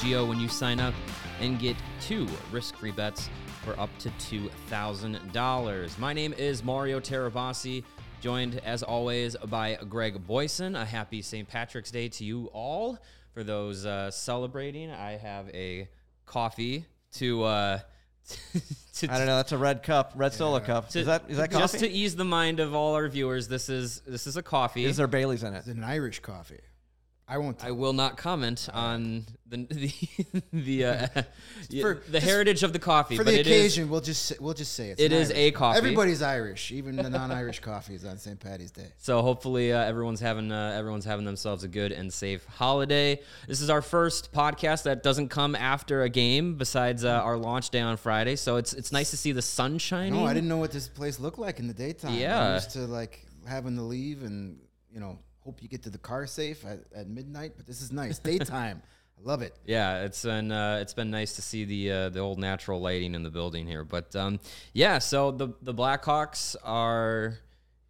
CHGO when you sign up and get two risk-free bets for up to $2,000. My name is Mario Tirabassi, joined as always by Greg Boysen. A happy St. Patrick's Day to you all. For those uh, celebrating, I have a coffee to uh, to, I don't know. That's a red cup, red solo cup. to- is that is that coffee? just to ease the mind of all our viewers. This is this is a coffee. is there Bailey's in it? It's an Irish coffee. I won't. I will not comment on the the the, uh, For- the heritage of the coffee, for but the it is occasion, we'll just say, we'll just say it's It Irish a coffee. Everybody's Irish, even the non-Irish coffees on St. Patty's Day. so hopefully uh, everyone's having uh, everyone's having themselves a good and safe holiday. This is our first podcast that doesn't come after a game, besides uh, our launch day on Friday. So it's it's nice to see the sun shining. No, I didn't know what this place looked like in the daytime. Yeah. I'm used to like having to leave and you know hope you get to the car safe at, at midnight. But this is nice daytime. I love it. Yeah, it's been uh, it's been nice to see the uh, the old natural lighting in the building here. But um, yeah, so the the Blackhawks are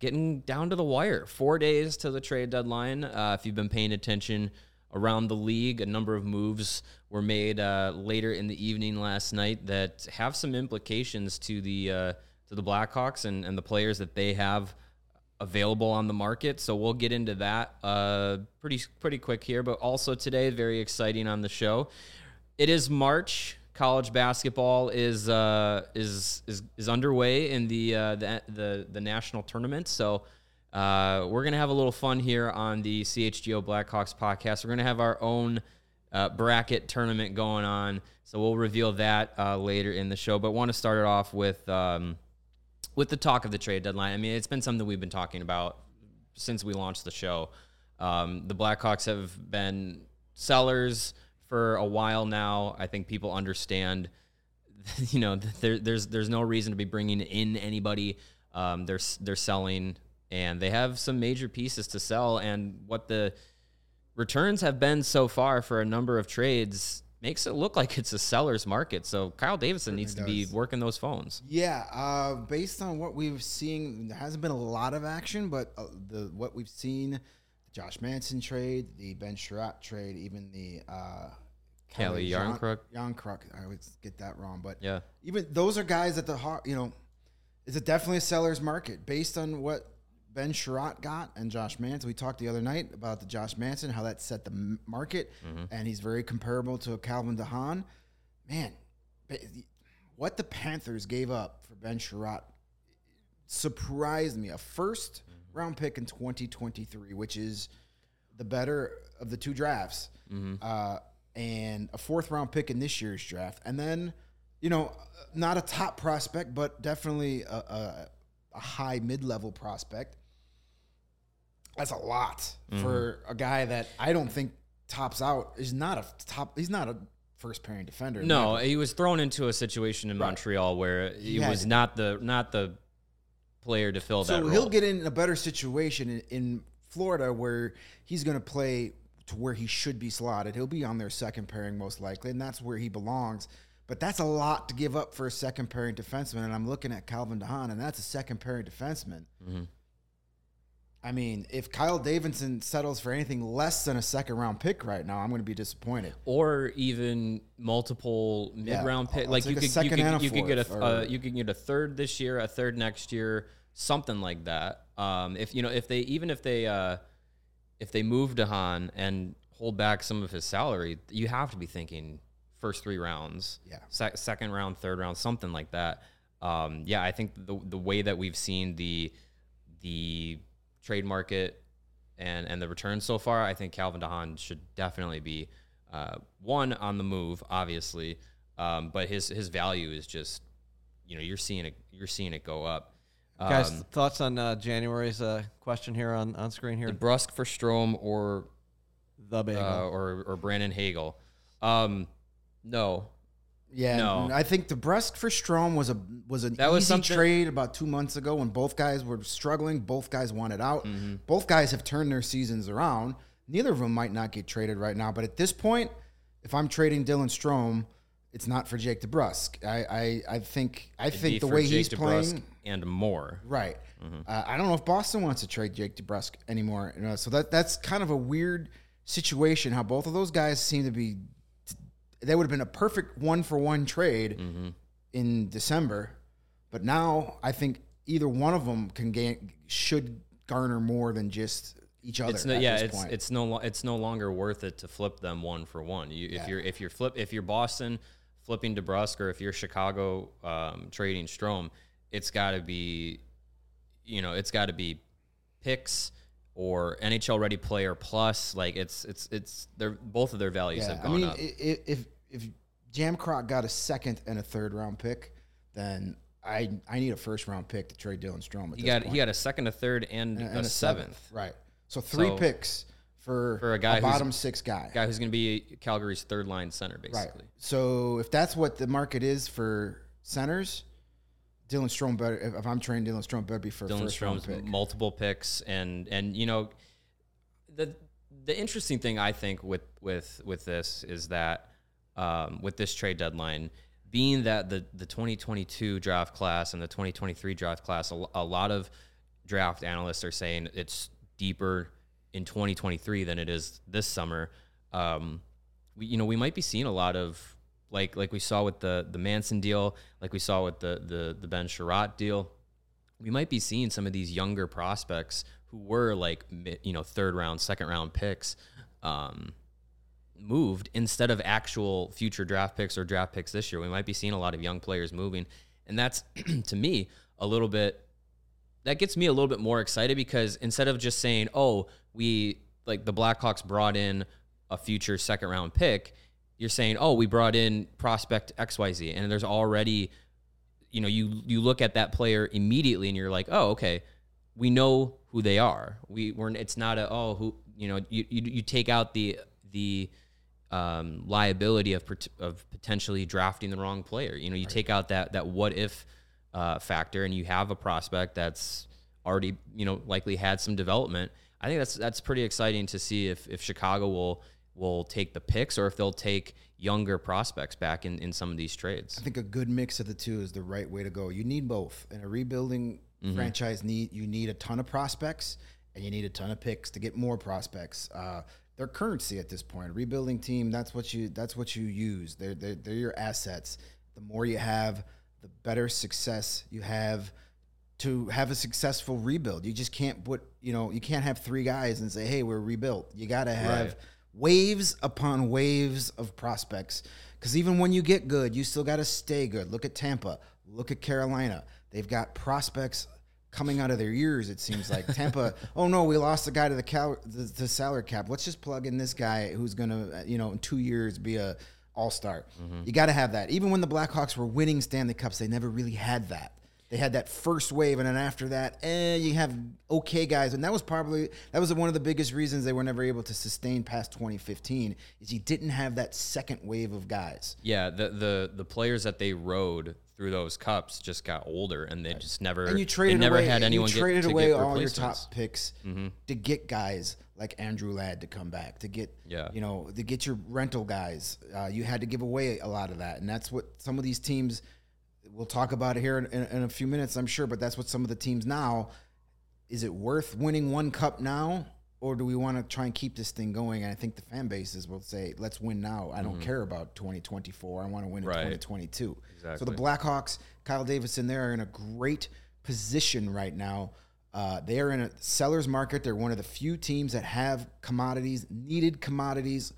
getting down to the wire. Four days to the trade deadline. Uh, if you've been paying attention around the league, a number of moves were made uh, later in the evening last night that have some implications to the uh, to the Blackhawks and, and the players that they have available on the market. So we'll get into that uh, pretty pretty quick here. But also today, very exciting on the show. It is March. College basketball is uh, is is is underway in the uh, the, the the national tournament. So. Uh, we're gonna have a little fun here on the CHGO Blackhawks podcast. We're gonna have our own uh, bracket tournament going on, so we'll reveal that uh, later in the show. But want to start it off with um, with the talk of the trade deadline, I mean, it's been something we've been talking about since we launched the show. Um, the Blackhawks have been sellers for a while now. I think people understand, you know, there, there's there's no reason to be bringing in anybody. Um, they're they're selling, and they have some major pieces to sell. And what the returns have been so far for a number of trades makes it look like it's a seller's market. So Kyle Davidson needs to be working those phones. Yeah, uh, based on what we've seen, there hasn't been a lot of action, but uh, the what we've seen, the Josh Manson trade, the Ben Chiarot trade, even the uh, Calle Järnkrok. Järnkrok, I always get that wrong, but Yeah. even those are guys at the heart. You know, it's a definitely a seller's market based on what Ben Chiarot got and Josh Manson. We talked the other night about the Josh Manson, how that set the market, mm-hmm. and he's very comparable to Calvin DeHaan. Man, what the Panthers gave up for Ben Chiarot surprised me. A 1st mm-hmm. round pick in 2023, which is the better of the two drafts, mm-hmm. uh, and a fourth round pick in this year's draft, and then you know, not a top prospect, but definitely a, a, a high mid level prospect. That's a lot for a guy that I don't think tops out. Is not a top. He's not a first pairing defender. No, he was thrown into a situation in Montreal where he had was not the not the player to fill that So he'll get in a better situation in, in Florida where he's going to play to where he should be slotted. He'll be on their second pairing most likely, and that's where he belongs. But that's a lot to give up for a second pairing defenseman. And I'm looking at Calvin DeHaan, and that's a second pairing defenseman. Mm-hmm. I mean, if Kyle Davidson settles for anything less than a second round pick right now, I'm going to be disappointed. or even multiple mid round I'll- pick. I'll like you could you could, you could get a fourth, uh, you could get a third this year, a third next year, something like that. Um, if you know if they even if they uh, if they move Dehan and hold back some of his salary, you have to be thinking first three rounds, Yeah. sec- second round, third round, something like that. Um, yeah, I think the the way that we've seen the the trade market and and the returns so far, I think Calvin DeHaan should definitely be uh, one on the move, obviously, um, but his his value is just you know you're seeing it you're seeing it go up. Guys, Um, thoughts on uh, January's uh, question here on, on screen here? Brusque for Strome or The bagel. uh, or or Brandon Hagel. Um, no, Yeah, No. I think the Brusque for Strome was a was an That was easy something- trade about two months ago when both guys were struggling. Both guys wanted out. Mm-hmm. Both guys have turned their seasons around. Neither of them might not get traded right now, but at this point, if I'm trading Dylan Strome, it's not for Jake DeBrusk. I I, I think I It'd think the way Jake he's DeBrusk playing. and more. Right. Uh, I don't know if Boston wants to trade Jake DeBrusk anymore. You know, so that that's kind of a weird situation. How both of those guys seem to be. They would have been a perfect one for one trade Mm-hmm. in December, but now I think either one of them can gain should garner more than just each other. It's no, at yeah, it's point. it's no it's no longer worth it to flip them one for one. You, Yeah. If you're if you're flip if you're Boston flipping DeBrusk or if you're Chicago um, trading Strome, it's got to be, you know, it's got to be picks or NHL ready player plus. Like it's it's it's they're both of their values Yeah, have I gone mean, up. i- i- if if Järnkrok got a second and a third round pick, then I I need a first round pick to trade Dylan Strome. At he this got point. he got a second, a third, and, and, a, seventh. right? So three So- picks for, For a guy who's- bottom six guy. Guy who's going to be Calgary's third line center, Right. basically. So if that's what the market is for centers, Dylan Strome better. If, if I'm trading Dylan Strome, better be for Dylan first round Strome's pick. multiple picks, and and you know, the the interesting thing I think with with with this is that um, with this trade deadline, being that the the 2022 draft class and the 2023 draft class, a, a lot of draft analysts are saying it's deeper in 2023 than it is this summer. Um, we, you know, we might be seeing a lot of like like we saw with the the Manson deal, like we saw with the the the Ben Chiarot deal we might be seeing some of these younger prospects who were like you know third round second round picks um, moved instead of actual future draft picks or draft picks this year. We might be seeing a lot of young players moving. And that's to me a little bit that gets me a little bit more excited because instead of just saying oh we like the blackhawks brought in a future second round pick you're saying oh we brought in prospect xyz and there's already you know you you look at that player immediately and you're like oh okay we know who they are. We we're it's not a oh who you know you you, you take out the the um, liability of of potentially drafting the wrong player. You know you take out that that what if uh, factor and you have a prospect that's already you know likely had some development. I think that's that's pretty exciting to see if if Chicago will will take the picks or if they'll take younger prospects back in, in some of these trades. I think a good mix of the two is the right way to go. You need both. In a rebuilding franchise, need you need a ton of prospects and you need a ton of picks to get more prospects. Uh, they're currency at this point. A rebuilding team, that's what you that's what you use. They're, they're they're your assets. The more you have, the better success you have to have a successful rebuild. You just can't put, you know, you can't have three guys and say, "Hey, we're rebuilt." You got to have Right. Waves upon waves of prospects. Because even when you get good, you still got to stay good. Look at Tampa. Look at Carolina. They've got prospects coming out of their ears. It seems like Tampa. oh no, we lost a guy to the, cal- the the salary cap. Let's just plug in this guy who's gonna, you know, in two years be a all star. Mm-hmm. You got to have that. Even when the Blackhawks were winning Stanley Cups, they never really had that. They had that first wave, and then after that, eh, you have okay guys, and that was probably that was one of the biggest reasons they were never able to sustain past 2015 is you didn't have that second wave of guys. Yeah, the the the players that they rode through those cups just got older, and they just never And you they traded never away, had anyone you get, traded to away get all your top picks to get guys like Andrew Ladd to come back to get Yeah. you know to get your rental guys. Uh, you had to give away a lot of that, and that's what some of these teams. We'll talk about it here in, in, in a few minutes, I'm sure, but that's what some of the teams now. Is it worth winning one cup now, or do we want to try and keep this thing going? And I think the fan bases will say, "Let's win now. I don't care about 2024. I want to win in Right. 2022." So the Blackhawks, Kyle Davidson, they are in a great position right now. Uh, they are in a seller's market. They're one of the few teams that have commodities, needed commodities,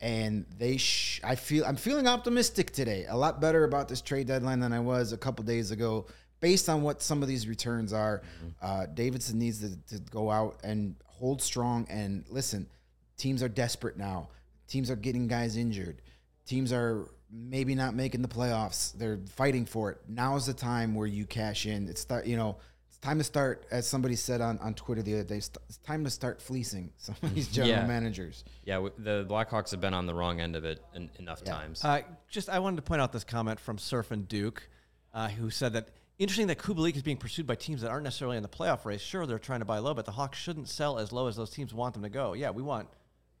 and they. Sh- I feel I'm feeling optimistic today. A lot better about this trade deadline than I was a couple days ago, based on what some of these returns are. Uh, Davidson needs to, to go out and hold strong. And listen, teams are desperate now. Teams are getting guys injured. Teams are maybe not making the playoffs. They're fighting for it. Now is the time where you cash in. It's start, you know, it's time to start. As somebody said on, on Twitter the other day, it's it's time to start fleecing some of these general Yeah. managers. Yeah, the Blackhawks have been on the wrong end of it en- enough times. Uh, just I wanted to point out this comment from Surf and Duke, uh, who said that interesting that Kubalik is being pursued by teams that aren't necessarily in the playoff race. Sure, they're trying to buy low, but the Hawks shouldn't sell as low as those teams want them to go. Yeah, we want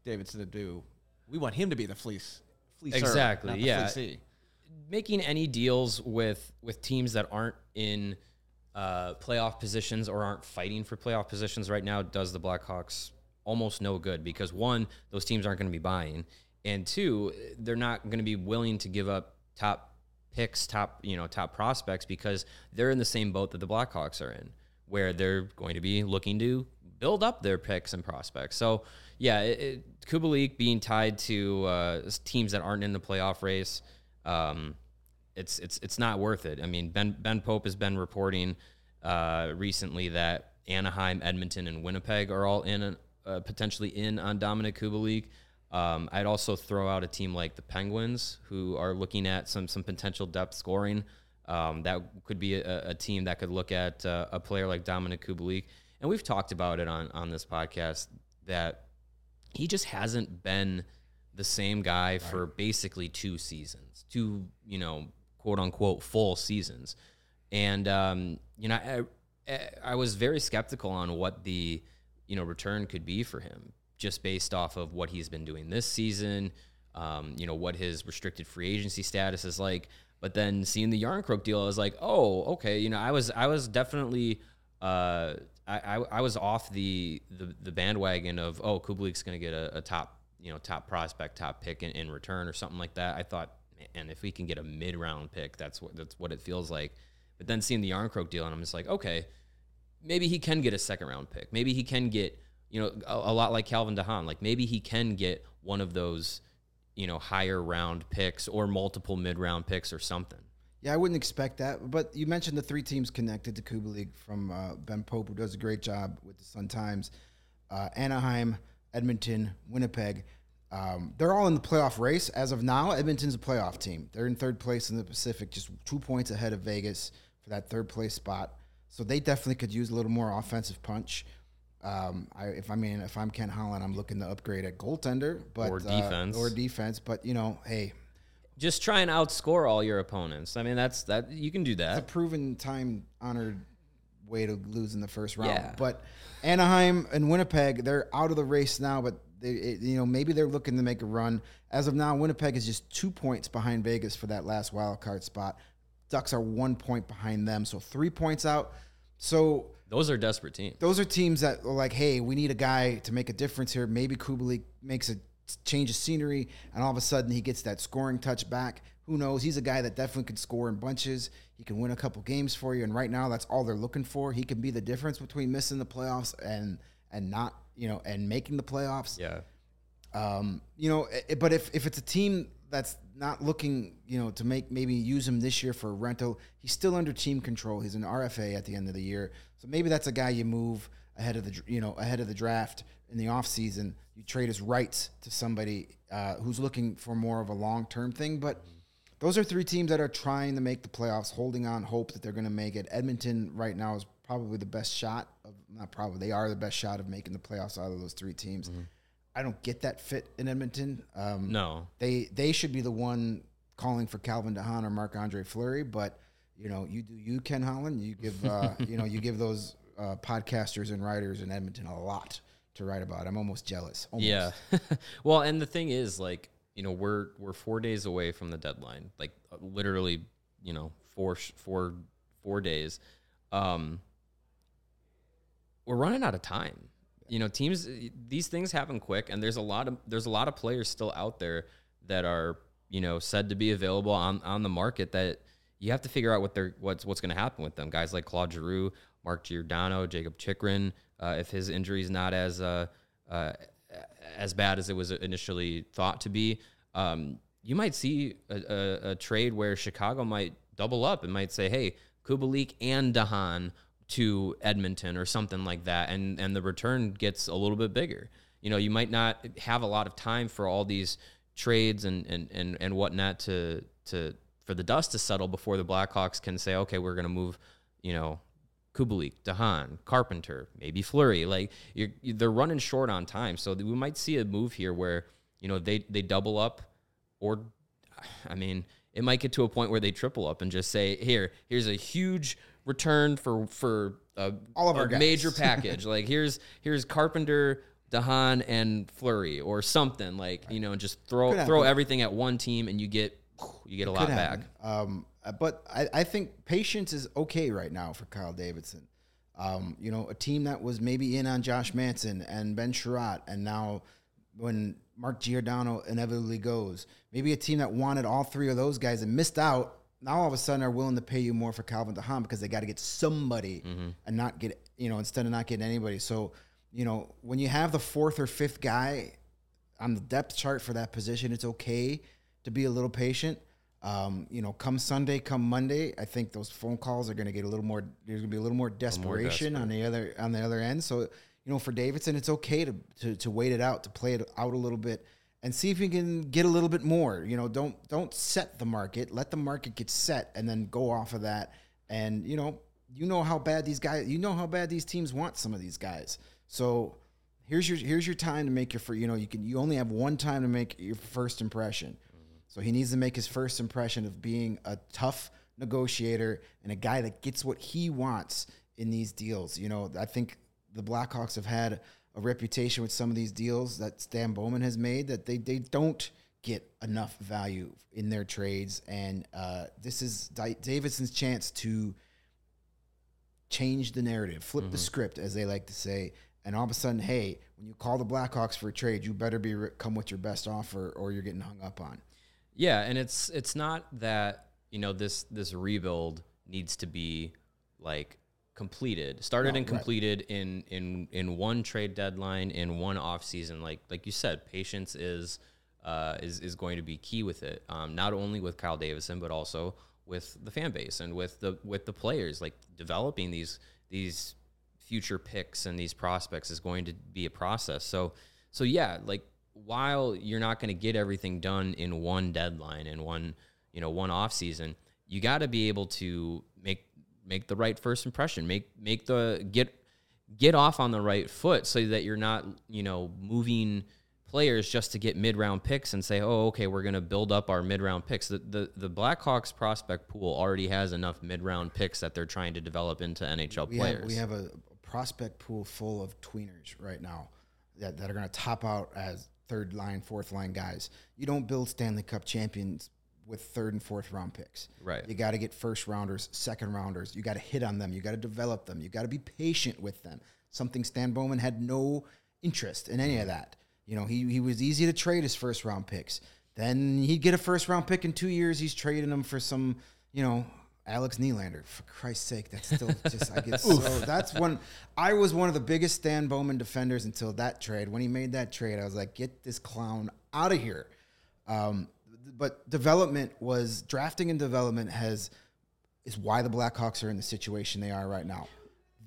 Davidson to do. We want him to be the fleece. fleecer, Exactly, not the yeah. fleecee. making any deals with with teams that aren't in uh, playoff positions or aren't fighting for playoff positions right now does the Blackhawks almost no good because one, those teams aren't going to be buying, and two, they're not going to be willing to give up top picks, top you know top prospects because they're in the same boat that the Blackhawks are in, where they're going to be looking to build up their picks and prospects. So yeah, it, it, Kubalik being tied to uh, teams that aren't in the playoff race, um, it's it's it's not worth it. I mean, Ben Ben Pope has been reporting uh, recently that Anaheim, Edmonton, and Winnipeg are all in uh, potentially in on Dominik Kubalik. Um, I'd also throw out a team like the Penguins, who are looking at some some potential depth scoring. Um, that could be a, a, team that could look at uh, a player like Dominik Kubalik. And we've talked about it on on this podcast that he just hasn't been the same guy right. for basically two seasons, two you know quote unquote full seasons. And um, you know, I, I was very skeptical on what the you know return could be for him, just based off of what he's been doing this season. Um, you know what his restricted free agency status is like. But then seeing the Järnkrok deal, I was like, oh, okay. You know, I was I was definitely uh, I, I, I was off the, the the bandwagon of oh Kubalik's going to get a, a, top you know top prospect top pick in, in return or something like that. I thought, and if we can get a mid round pick, that's what that's what it feels like. But then seeing the Järnkrok deal, and I'm just like, okay, maybe he can get a second round pick. Maybe he can get you know a, a lot like Calvin DeHaan. Like maybe he can get one of those you know higher round picks or multiple mid round picks or something. Yeah, I wouldn't expect that. But you mentioned the three teams connected to Kubalik from uh, Ben Pope, who does a great job with the Sun Times. Uh, Anaheim, Edmonton, Winnipeg. Um, they're all in the playoff race as of now. Edmonton's a playoff team. They're in third place in the Pacific, just two points ahead of Vegas for that third place spot. So they definitely could use a little more offensive punch. Um, I, if I mean, if I'm Ken Holland, I'm looking to upgrade at goaltender, but or defense, uh, or defense. But you know, hey, just try and outscore all your opponents. I mean, that's that you can do that. It's a proven time honored way to lose in the first round. Yeah. But Anaheim and Winnipeg, they're out of the race now, but they, it, you know, maybe they're looking to make a run. As of now, Winnipeg is just two points behind Vegas for that last wild card spot. Ducks are one point behind them, so three points out. So those are desperate teams. Those are teams that are like, hey, we need a guy to make a difference here. Maybe Kubalik makes a change of scenery, and all of a sudden he gets that scoring touch back. Who knows? He's a guy that definitely could score in bunches. He can win a couple games for you, and right now that's all they're looking for. He can be the difference between missing the playoffs and and not, you know, and making the playoffs. Yeah. Um, you know, it, but if if it's a team that's not looking, you know, to make maybe use him this year for a rental, he's still under team control. He's an RFA at the end of the year, so maybe that's a guy you move ahead of the you know ahead of the draft in the offseason, you trade his rights to somebody uh, who's looking for more of a long term thing. But those are three teams that are trying to make the playoffs, holding on hope that they're going to make it. Edmonton right now is probably the best shot of not probably they are the best shot of making the playoffs out of those three teams. Mm-hmm. I don't get that fit in Edmonton. Um, no, they they should be the one calling for Calvin DeHaan or Marc Andre Fleury, but you know you do you Ken Holland. You give uh, you know you give those uh, podcasters and writers in Edmonton a lot to write about. I'm almost jealous. Almost. Yeah. well, and the thing is, like, you know, we're we're four days away from the deadline. Like, literally, you know, four four four days. Um, we're running out of time. You know, teams these things happen quick, and there's a lot of there's a lot of players still out there that are you know said to be available on on the market that you have to figure out what they're what's what's going to happen with them. Guys like Claude Giroux, Mark Giordano, Jakob Chychrun. uh, if his injury is not as uh, uh, as bad as it was initially thought to be. Um, you might see a, a, a, trade where Chicago might double up and might say, "Hey, Kubalik and DeHaan to Edmonton or something like that," and and the return gets a little bit bigger. You know, you might not have a lot of time for all these trades and and and, and whatnot to to for the dust to settle before the Blackhawks can say, "Okay, we're going to move." You know, Kubalik, DeHaan, Carpenter, maybe Fleury. Like you're, they're running short on time, so we might see a move here where you know they they double up, or I mean, it might get to a point where they triple up and just say, "Here, here's a huge return for for a, all of our major package. like here's here's Carpenter." DeHaan and Fleury or something like you know, just throw throw everything at one team and you get you get a lot Could back. Um, uh, but I, I think patience is okay right now for Kyle Davidson. Um, you know, a team that was maybe in on Josh Manson and Ben Chiarot, and now when Mark Giordano inevitably goes, maybe a team that wanted all three of those guys and missed out. Now all of a sudden are willing to pay you more for Calvin DeHaan because they got to get somebody and not get you know instead of not getting anybody. So you know when you have the fourth or fifth guy on the depth chart for that position, it's okay to be a little patient. Um, you know, come Sunday, come Monday, I think those phone calls are going to get a little more. There's going to be a little more desperation on the other on the other end. So, you know, for Davidson, it's okay to, to to wait it out, to play it out a little bit, and see if you can get a little bit more. You know, don't don't set the market. Let the market get set, and then go off of that. And you know, you know how bad these guys. You know how bad these teams want some of these guys. So here's your here's your time to make your fir- you know you can you only have one time to make your first impression mm-hmm. so he needs to make his first impression of being a tough negotiator and a guy that gets what he wants in these deals you know i think the blackhawks have had a reputation with some of these deals that stan bowman has made that they, they don't get enough value in their trades and uh, this is Di- davidson's chance to change the narrative, flip the script, as they like to say. And all of a sudden, hey, when you call the Blackhawks for a trade, you better be come with your best offer, or you're getting hung up on. Yeah, and it's it's not that you know this this rebuild needs to be like completed, started No, and right. completed in in in one trade deadline in one off season. Like like you said, patience is uh, is is going to be key with it. Um, not only with Kyle Davidson, but also with the fan base and with the with the players. Like developing these these future picks and these prospects is going to be a process. So so yeah, like while you're not going to get everything done in one deadline and one you know one off season, you got to be able to make the right first impression, make make the get get off on the right foot so that you're not you know moving players just to get mid round picks and say, oh, okay, we're going to build up our mid round picks. The, the the Blackhawks prospect pool already has enough mid round picks that they're trying to develop into NHL We players. have we have a prospect pool full of tweeners right now that, that are going to top out as third line, fourth line guys. You don't build Stanley Cup champions with third and fourth round picks. Right. You got to get first rounders, second rounders. You got to hit on them. You got to develop them. You got to be patient with them. Something Stan Bowman had no interest in any of that. You know, he, he was easy to trade his first round picks. Then he'd get a first round pick in two years. He's trading them for some, you know, Alex Nylander. For Christ's sake, that's still just I get so. That's one. I was one of the biggest Stan Bowman defenders until that trade. When he made that trade, I was like, get this clown out of here. Um, but development was drafting and development has is why the Blackhawks are in the situation they are right now.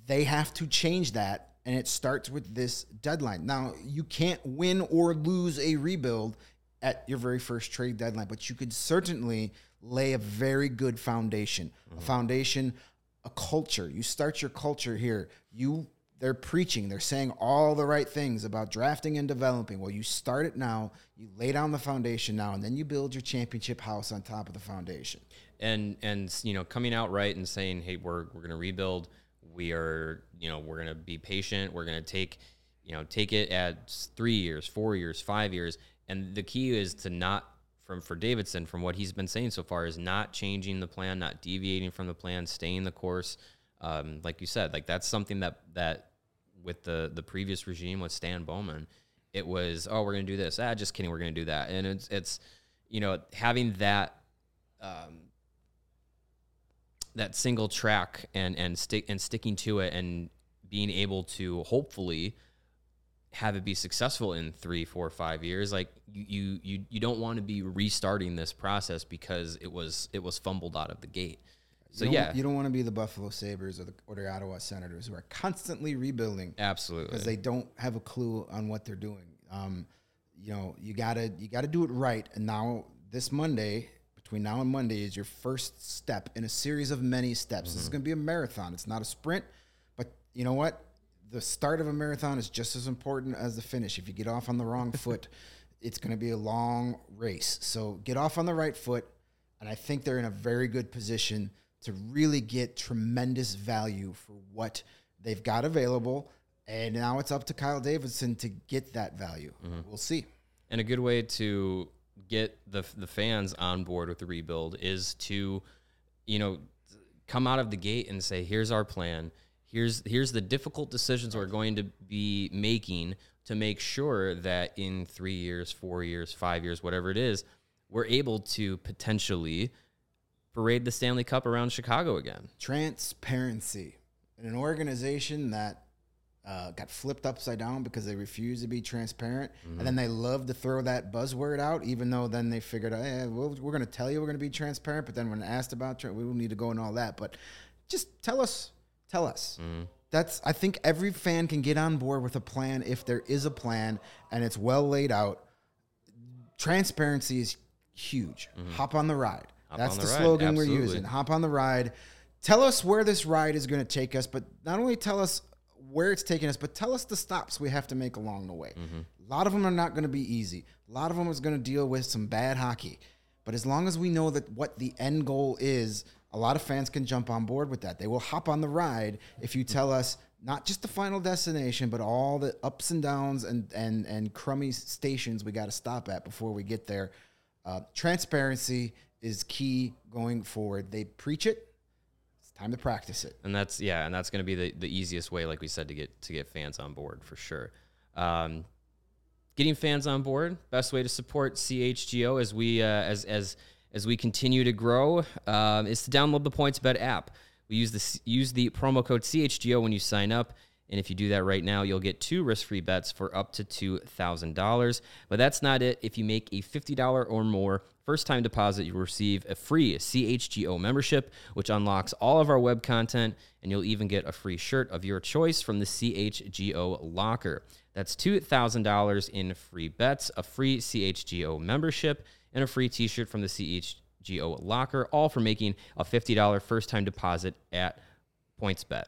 They have to change that, and it starts with this deadline. Now, you can't win or lose a rebuild at your very first trade deadline, but you could certainly lay a very good foundation, a mm-hmm. foundation, a culture. You start your culture here. You they're preaching, they're saying all the right things about drafting and developing. Well, you start it now, you lay down the foundation now, and then you build your championship house on top of the foundation. and and you know coming out right and saying hey we're we're going to rebuild we are you know we're going to be patient we're going to take you know take it at 3 years 4 years 5 years and the key is to not from for Davidson from what he's been saying so far is not changing the plan not deviating from the plan staying the course um, like you said like that's something that that with the the previous regime with Stan Bowman it was oh we're to do this ah just kidding we're to do that and it's it's you know having that um, that single track and and stick and sticking to it and being able to hopefully have it be successful in three, four, five years. Like you, you, you, you don't want to be restarting this process because it was it was fumbled out of the gate. So You yeah, you don't want to be the Buffalo Sabres or the, or the Ottawa Senators who are constantly rebuilding absolutely. because they don't have a clue on what they're doing. Um, you know, you gotta you gotta do it right. And now this Monday, between now and Monday, is your first step in a series of many steps. This is going to be a marathon. It's not a sprint, but you know what? The start of a marathon is just as important as the finish. If you get off on the wrong foot, it's going to be a long race. So get off on the right foot, and I think they're in a very good position to really get tremendous value for what they've got available. And now it's up to Kyle Davidson to get that value. Mm-hmm. We'll see. and a good way to get the the fans on board with the rebuild is to, you know, come out of the gate and say, here's our plan. Here's here's the difficult decisions we're going to be making to make sure that in three years, four years, five years, whatever it is, we're able to potentially parade the Stanley Cup around Chicago again. Transparency in an organization that uh, got flipped upside down because they refused to be transparent, and then they love to throw that buzzword out, even though then they figured, eh, well, we're going to tell you we're going to be transparent, but then when asked about, we don't need to go and all that. But just tell us, tell us. That's I think every fan can get on board with a plan if there is a plan and it's well laid out. Transparency is huge. Hop on the ride. Hop That's the, the slogan we're using. Hop on the ride. Tell us where this ride is going to take us, but not only tell us where it's taking us, but tell us the stops we have to make along the way. A lot of them are not going to be easy. A lot of them is going to deal with some bad hockey. But as long as we know that what the end goal is, a lot of fans can jump on board with that. They will hop on the ride if you tell us not just the final destination, but all the ups and downs and and and crummy stations we got to stop at before we get there. Uh, transparency is key going forward. They preach it. It's time to practice it. and that's yeah, and that's going to be the, the easiest way, like we said, to get to get fans on board for sure. Um, getting fans on board, best way to support CHGO as we uh, as as as we continue to grow um, is to download the PointsBet app. We use the use the promo code CHGO when you sign up. And if you do that right now, you'll get two risk-free bets for up to $2,000. But that's not it. If you make a $50 or more first-time deposit, you'll receive a free CHGO membership, which unlocks all of our web content, and you'll even get a free shirt of your choice from the CHGO locker. That's $2,000 in free bets, a free CHGO membership, and a free t-shirt from the CHGO locker, all for making a $50 first-time deposit at PointsBet.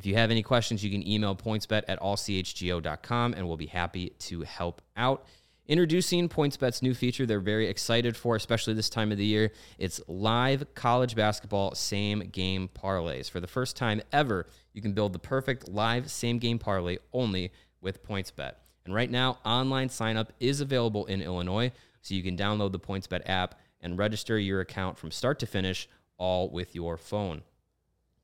If you have any questions, you can email pointsbet at allchgo.com and we'll be happy to help out. Introducing PointsBet's new feature they're very excited for, especially this time of the year. It's live college basketball same game parlays. For the first time ever, you can build the perfect live same game parlay only with PointsBet. And right now, online sign up is available in Illinois, so you can download the PointsBet app and register your account from start to finish all with your phone.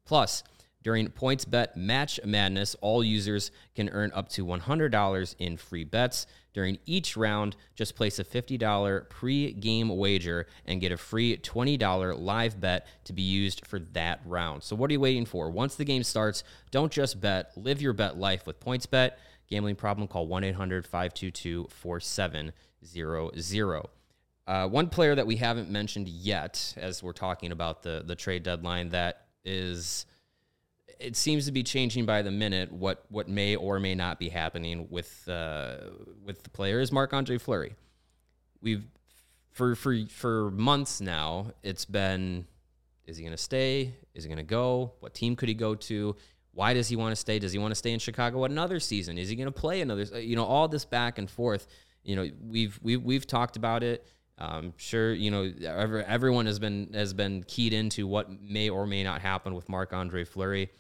Plus, during PointsBet Match Madness, all users can earn up to $100 in free bets. During each round, just place a $50 pre-game wager and get a free $20 live bet to be used for that round. So what are you waiting for? Once the game starts, don't just bet, live your bet life with PointsBet. Gambling problem, call 1-800-522-4700. Uh, one player that we haven't mentioned yet, as we're talking about the the trade deadline, that is, it seems to be changing by the minute. What what may or may not be happening with uh, with the player is Marc Andre Fleury. We've for for for months now. It's been, is he going to stay? Is he going to go? What team could he go to? Why does he want to stay? Does he want to stay in Chicago another season? Is he going to play another? You know, all this back and forth. You know, we've we've we've talked about it. I'm sure you know every, everyone has been has been keyed into what may or may not happen with Marc Andre Fleury.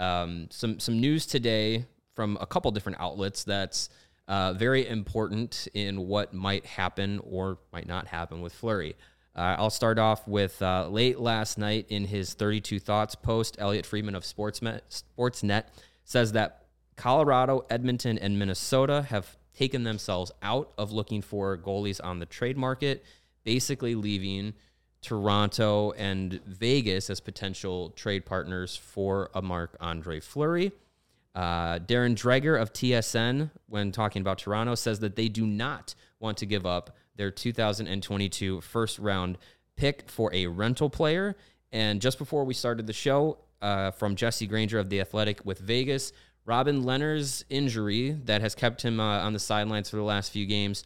Um, some some news today from a couple different outlets that's uh, very important in what might happen or might not happen with Fleury. Uh, I'll start off with uh, late last night in his 32 Thoughts post. Elliotte Friedman of Sportsnet, Sportsnet says that Colorado, Edmonton, and Minnesota have taken themselves out of looking for goalies on the trade market, basically leaving Toronto and Vegas as potential trade partners for a Marc Andre Fleury. Uh, Darren Dreger of TSN, when talking about Toronto, says that they do not want to give up their 2022 first round pick for a rental player. And just before we started the show, uh, from Jesse Granger of The Athletic with Vegas, Robin Lehner's injury that has kept him uh, on the sidelines for the last few games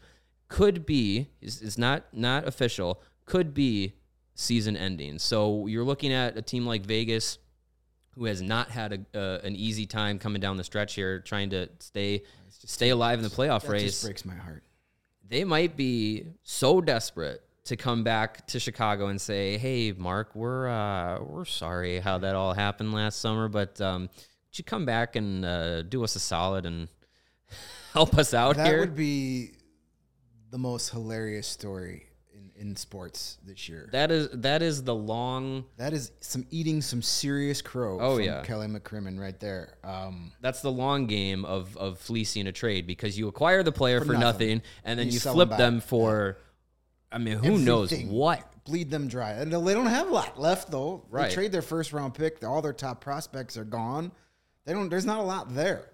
could be is not not official could be season ending. So you're looking at a team like Vegas who has not had a, uh, an easy time coming down the stretch here trying to stay stay alive in the playoff That race. just breaks my heart. They might be so desperate to come back to Chicago and say, "Hey, Mark, we're uh, we're sorry how that all happened last summer, but um, would you come back and uh, do us a solid and help us out That here?" would be the most hilarious story in sports this year. That is that is the long. that is some eating some serious crow. Oh, from yeah. Kelly McCrimmon right there. Um, That's the long game of of fleecing a trade because you acquire the player for, nothing. nothing. and then You you, flip them them, for. I mean, who knows what? bleed them dry. And they don't have a lot left though. Right. They trade their first round pick. All their top prospects are gone. They don't. There's not a lot there.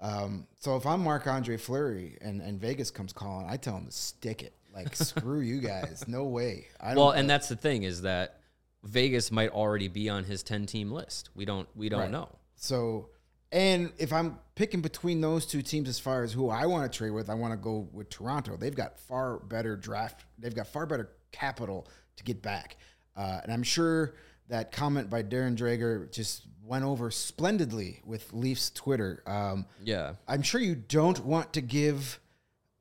Um, so if I'm Marc Andre Fleury and, and Vegas comes calling, I tell him to stick it. Like screw you guys. No way. I don't. Well, and that's the thing is that Vegas might already be on his ten team list. We don't we don't Right. know. So, and if I'm picking between those two teams as far as who I want to trade with, I want to go with Toronto. They've got far better draft. They've got far better capital to get back. Uh, and I'm sure that comment by Darren Dreger just went over splendidly with Leafs Twitter. Um, Yeah. I'm sure you don't want to give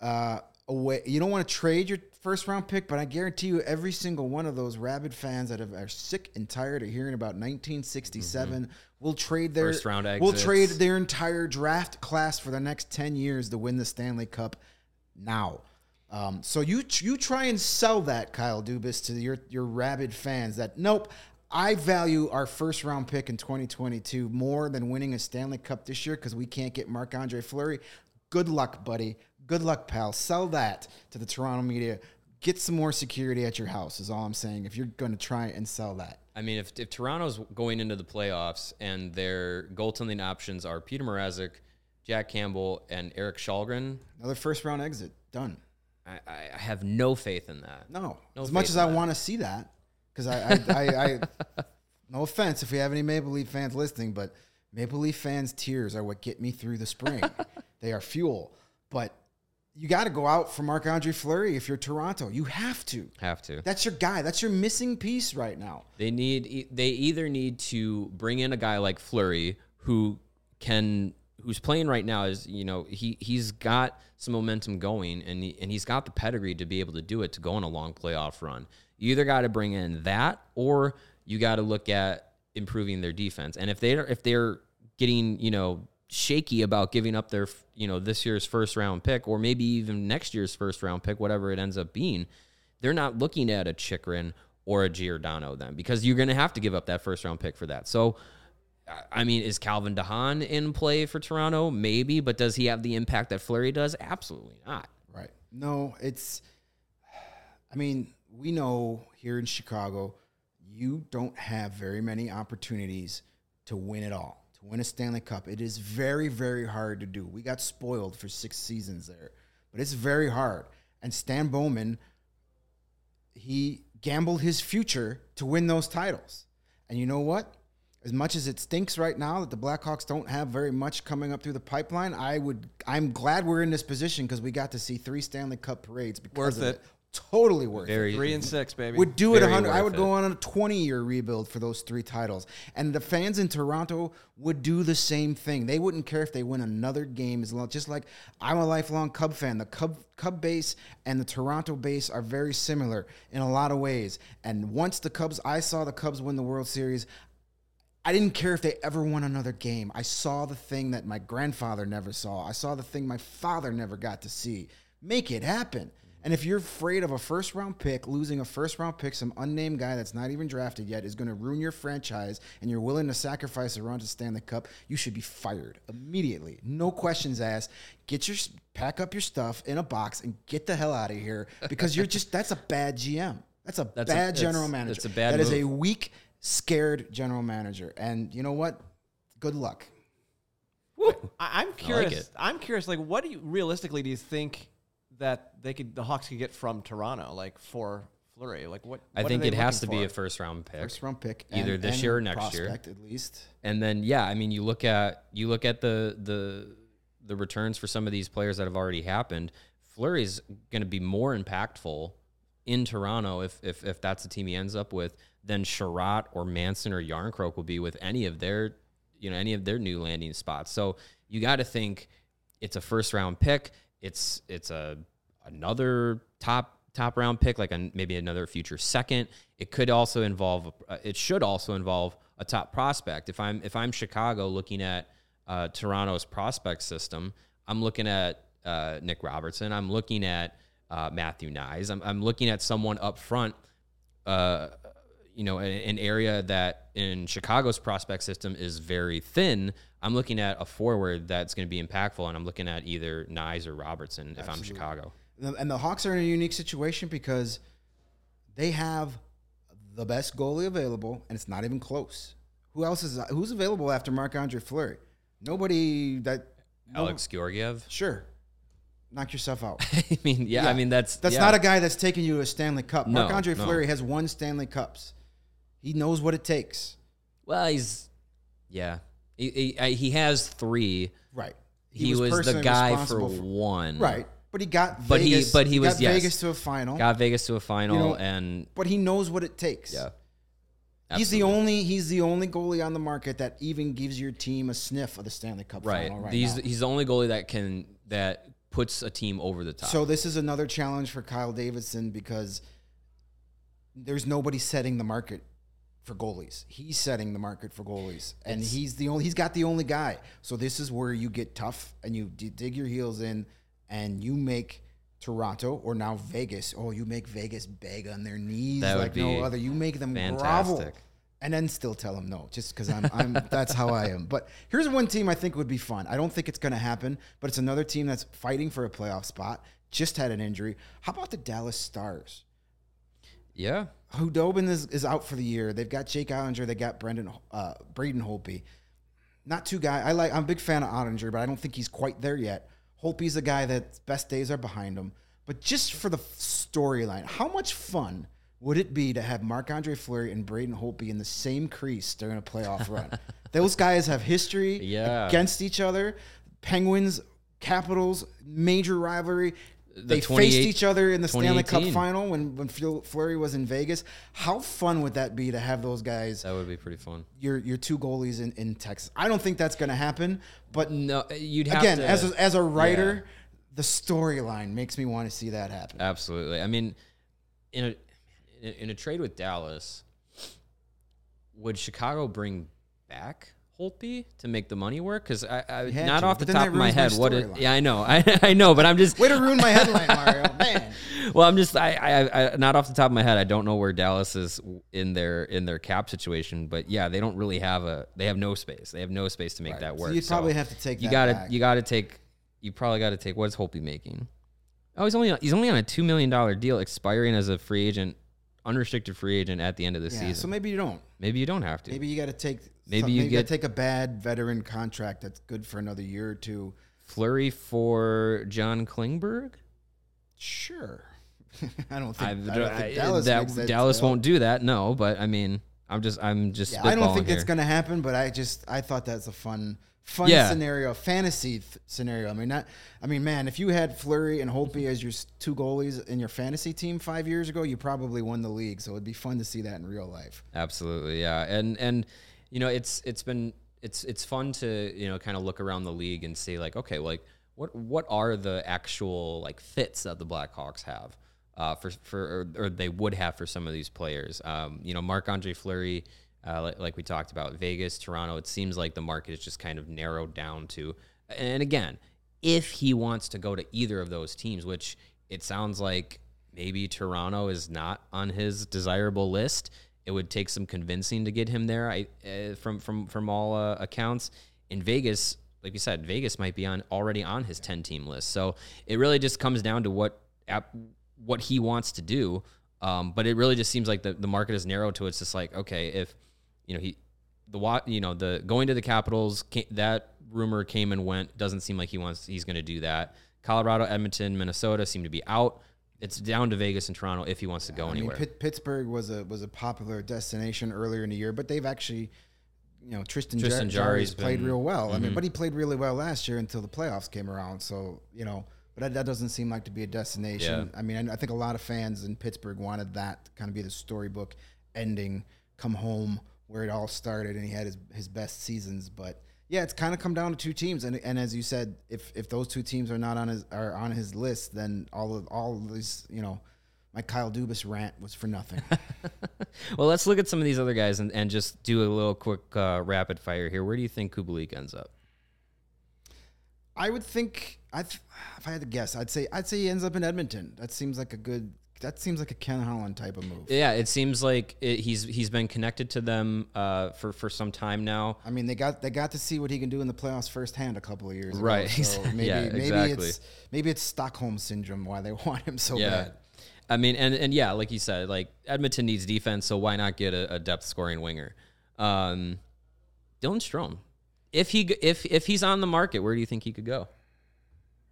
uh, away. You don't want to trade your first round pick, but I guarantee you, every single one of those rabid fans that have, are sick and tired of hearing about 1967 will trade their First round Will trade their entire draft class for the next 10 years to win the Stanley Cup now. Um, so you you try and sell that Kyle Dubas to your your rabid fans that nope. I value our first round pick in 2022 more than winning a Stanley Cup this year because we can't get Marc Andre Fleury. Good luck, buddy. Good luck, pal. Sell that to the Toronto media. Get some more security at your house, is all I'm saying. If you're going to try and sell that, I mean, if, if Toronto's going into the playoffs and their goaltending options are Peter Mrazek, Jack Campbell, and Erik Källgren, another first round exit. Done. I, I have no faith in that. No. No as much as I want to see that, because I, I, I, I, no offense if we have any Maple Leaf fans listening, but Maple Leaf fans' tears are what get me through the spring. they are fuel. But you got to go out for Marc Andre Fleury if you're Toronto. You have to. Have to. That's your guy. That's your missing piece right now. They need they either need to bring in a guy like Fleury who can who's playing right now is you know he he's got some momentum going and he, and he's got the pedigree to be able to do it to go on a long playoff run. You either got to bring in that or you got to look at improving their defense. And if they are if they're getting you know shaky about giving up their you know this year's first round pick or maybe even next year's first round pick, whatever it ends up being, they're not looking at a Chychrun or a Giordano then because you're going to have to give up that first round pick for that. So, I- mean, is Calvin DeHaan in play for Toronto? Maybe, but does he have the impact that Fleury does? Absolutely not. Right. No, it's. I mean, we know here in Chicago, you don't have very many opportunities to win it all, to win a Stanley Cup. It is very, very hard to do. We got spoiled for six seasons there, but it's very hard. And Stan Bowman, he gambled his future to win those titles. And you know what? As much as it stinks right now that the Blackhawks don't have very much coming up through the pipeline, I would I'm glad we're in this position because we got to see three Stanley Cup parades because Worth of it. Totally worth it. Three and six, baby. Would do it 100. I worth would go on a 20 year rebuild for those three titles. And the fans in Toronto would do the same thing. They wouldn't care if they win another game as long just like I'm a lifelong Cub fan. The Cub Cub base and the Toronto base are very similar in a lot of ways. And once the Cubs I saw the Cubs win the World Series, I didn't care if they ever won another game. I saw the thing that my grandfather never saw. I saw the thing my father never got to see. Make it happen. And if you're afraid of a first round pick, losing a first round pick, some unnamed guy that's not even drafted yet is going to ruin your franchise, and you're willing to sacrifice a run to stand the Cup, you should be fired immediately. No questions asked. Get your pack up your stuff in a box and get the hell out of here because you're just that's a bad GM. That's a That's a- bad general that's- manager. that's a bad That is a weak, scared general manager. And you know what? Good luck. I, I'm curious. it. I'm curious. Like, what do you realistically do you think that they could the Hawks could get from Toronto? Like for Fleury, like what? I what are think they it has to looking be a first round pick. First round pick, Either and- this and year or next year. at least. And then yeah, I mean you look at you look at the the the returns for some of these players that have already happened. Fleury's going to be more impactful in Toronto if if if that's the team he ends up with than Chiarot or Manson or Järnkrok will be with any of their you know any of their new landing spots. So you got to think it's a first round pick. It's it's a another top top round pick, like a, maybe another future second. It could also involve. Uh, it should also involve a top prospect. If I'm if I'm Chicago looking at uh, Toronto's prospect system, I'm looking at uh, Nick Robertson. I'm looking at uh, Matthew Knies. I'm, I'm looking at someone up front, uh, you know, an, an area that in Chicago's prospect system is very thin. I'm looking at a forward that's going to be impactful, and I'm looking at either Knies or Robertson if I'm Chicago. And the- Hawks are in a unique situation because they have the best goalie available, and it's not even close. Who else is who's available after Marc Andre Fleury? Nobody that no- Alex Georgiev. Sure, knock yourself out. I mean, yeah, I mean that's That's yeah. not a guy that's taking you to a Stanley Cup. No, Marc Andre no. Fleury has won Stanley Cups. He knows what it takes. Well, he's yeah. He, he, he has three. Right. He, was, the guy for responsible one. right. But he got But he- Vegas, but he was- got yes. Vegas to a final. Got Vegas to a final, You know, and but he knows what it takes. yeah, He's the only he's the only goalie on the market that even gives your team a sniff of the Stanley Cup right. final right he's now. he's the only goalie that can that puts a team over the top. So this is another challenge for Kyle Davidson because there's nobody setting the market for goalies. He's setting the market for goalies, and It's- he's the only he's got the only guy. So this is where you get tough and you d- dig your heels in, and you make Toronto or now Vegas. Oh, you make Vegas beg on their knees like no other. You make them grovel. fantastic. And then still tell them no, just because I'm, I'm that's how I am. But here's one team I think would be fun. I don't think it's going to happen, but it's another team that's fighting for a playoff spot. Just had an injury. How about the Dallas Stars? yeah, Khudobin is, is out for the year. They've got Jake Oettinger. They got Brendan uh, Braden Holtby. Not two guy. I like. I'm a big fan of Oettinger, but I don't think he's quite there yet. Holtby's a guy that best days are behind him. But just for the storyline, how much fun would it be to have Marc Andre Fleury and Braden Holtby in the same crease during a playoff run? Those guys have history Yeah. against each other. Penguins, Capitals, major rivalry. They faced each other in the Stanley Cup final when when Fleury was in Vegas. How fun would that be to have those guys, that would be pretty fun. your your two goalies in, in Texas? I don't think that's going to happen, but No, you'd have again, to, as a, as a writer, the storyline makes me want to see that happen. Absolutely. I mean, in a, in a trade with Dallas, would Chicago bring back Holtby to make the money work? Because I, I not to, off the top of my ruins my head, what? It, yeah, I know, I, I know, but I'm just Way to ruin my headline, Mario. Man, well, I'm just I, I, I not off the top of my head. I don't know where Dallas is in their in their cap situation, but yeah, they don't really have a they have no space. They have no space to make Right. that So work. you'd probably have to take you gotta you gotta take you probably got to take what's Holtby making? Oh, he's only he's only on a two million dollar deal, expiring as a free agent, unrestricted free agent at the end of the yeah. season. So maybe you don't. maybe you don't have to. Maybe you got to take. Maybe you get- take a bad veteran contract that's good for another year or two. Fleury for John Klingberg. Sure. I don't think, I, I don't think I- Dallas, that- Dallas won't do that. No, but I mean, I'm just I'm just Yeah, I don't think spitballing it's going to happen, but I just I thought that's a fun fun Yeah. scenario, fantasy th- scenario. I mean, not. I mean, man, if you had Fleury and Holtby as your two goalies in your fantasy team five years ago, you probably won the league. So it'd be fun to see that in real life. Absolutely, yeah, and and you know it's it's been it's it's fun to you know kind of look around the league and see like okay like what what are the actual like fits that the Blackhawks have uh, for for or, or they would have for some of these players. Um, you know, Marc Andre Fleury, uh, like, like we talked about, Vegas, Toronto. It seems like the market is just kind of narrowed down to. And again, if he wants to go to either of those teams, which it sounds like maybe Toronto is not on his desirable list. It would take some convincing to get him there. I uh, from from from all uh, accounts in Vegas, like you said, Vegas might be on already on his ten team list. So it really just comes down to what what he wants to do. Um, but it really just seems like the, the market is narrow to it's just like okay if you know he the you know the going to the Capitals that rumor came and went doesn't seem like he wants he's going to do that. Colorado, Edmonton, Minnesota seem to be out. It's down to Vegas and Toronto if he wants to go I mean, anywhere. Pitt, Pittsburgh was a was a popular destination earlier in the year, but they've actually, you know, Tristan, Tristan Jar- Jarry's Jarry's played real well. I Mm-hmm. mean, but he played really well last year until the playoffs came around. So you know, but that, that doesn't seem like to be a destination. Yeah. I mean, I, I think a lot of fans in Pittsburgh wanted that to kind of be the storybook ending, come home where it all started, and he had his his best seasons, but. Yeah, it's kind of come down to two teams, and and as you said, if if those two teams are not on his are on his list, then all of all of these, you know, my Kyle Dubas rant was for nothing. well, let's look at some of these other guys and, and just do a little quick uh, rapid fire here. Where do you think Kubalik ends up? I would think I th- if I had to guess, I'd say I'd say he ends up in Edmonton. That seems like a good. That seems like a Ken Holland type of move. Yeah, it seems like it, he's he's been connected to them uh, for for some time now. I mean, they got they got to see what he can do in the playoffs firsthand a couple of years ago. Right. So maybe Yeah, maybe exactly. it's maybe it's Stockholm syndrome why they want him so Yeah. bad. I mean, and and yeah, like you said, like Edmonton needs defense, so why not get a, a depth scoring winger? Um, Dylan Strome, if he if if he's on the market, where do you think he could go?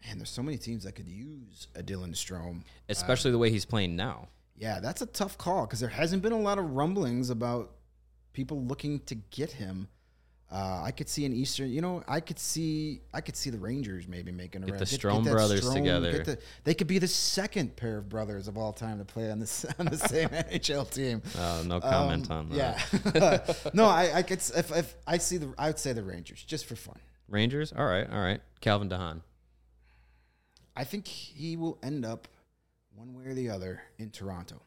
Man, there's so many teams that could use a Dylan Strome. Especially the way he's playing now. Yeah, that's a tough call because there hasn't been a lot of rumblings about people looking to get him. Uh, I could see an Eastern, you know, I could see, I could see the Rangers maybe making a Get run. the Strome that brothers together. get the- they could be the second pair of brothers of all time to play on this on the same NHL team. Uh, no comment Um, on that. Yeah, no, I, I could if, if I see the, I would say the Rangers just for fun. Rangers, all right, all right. Calvin de Haan, I think he will end up one way or the other in Toronto.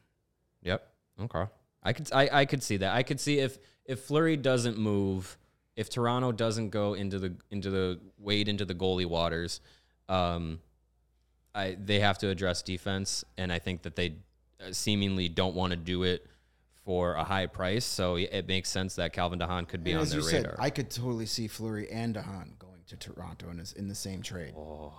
Yep. Okay. I could I, I could see that. I could see if if Fleury doesn't move, if Toronto doesn't go into the into the wade into the goalie waters, um, I they have to address defense, and I think that they uh, seemingly don't want to do it for a high price. So it makes sense that Calvin de Haan could be And on as their you radar. said, I could totally see Fleury and de Haan going to Toronto in, this, in the same trade. oh.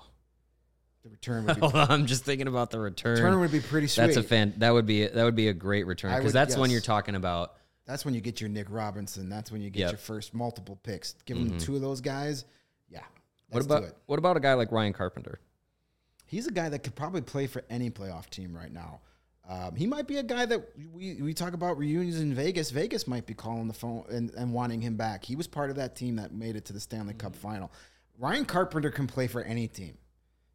The return would be Hold on, I'm just thinking about the return. return would be pretty sweet. That's a fan. That would be that would be a great return I because would that's when you're talking about. That's when you get your Nick Robinson. That's when you get Yep. your first multiple picks. Give them two of those guys. Yeah. What let's do about it. what about a guy like Ryan Carpenter? He's a guy that could probably play for any playoff team right now. Um, he might be a guy that we, we talk about reunions in Vegas. Vegas might be calling the phone and, and wanting him back. He was part of that team that made it to the Stanley Cup Mm-hmm. final. Ryan Carpenter can play for any team.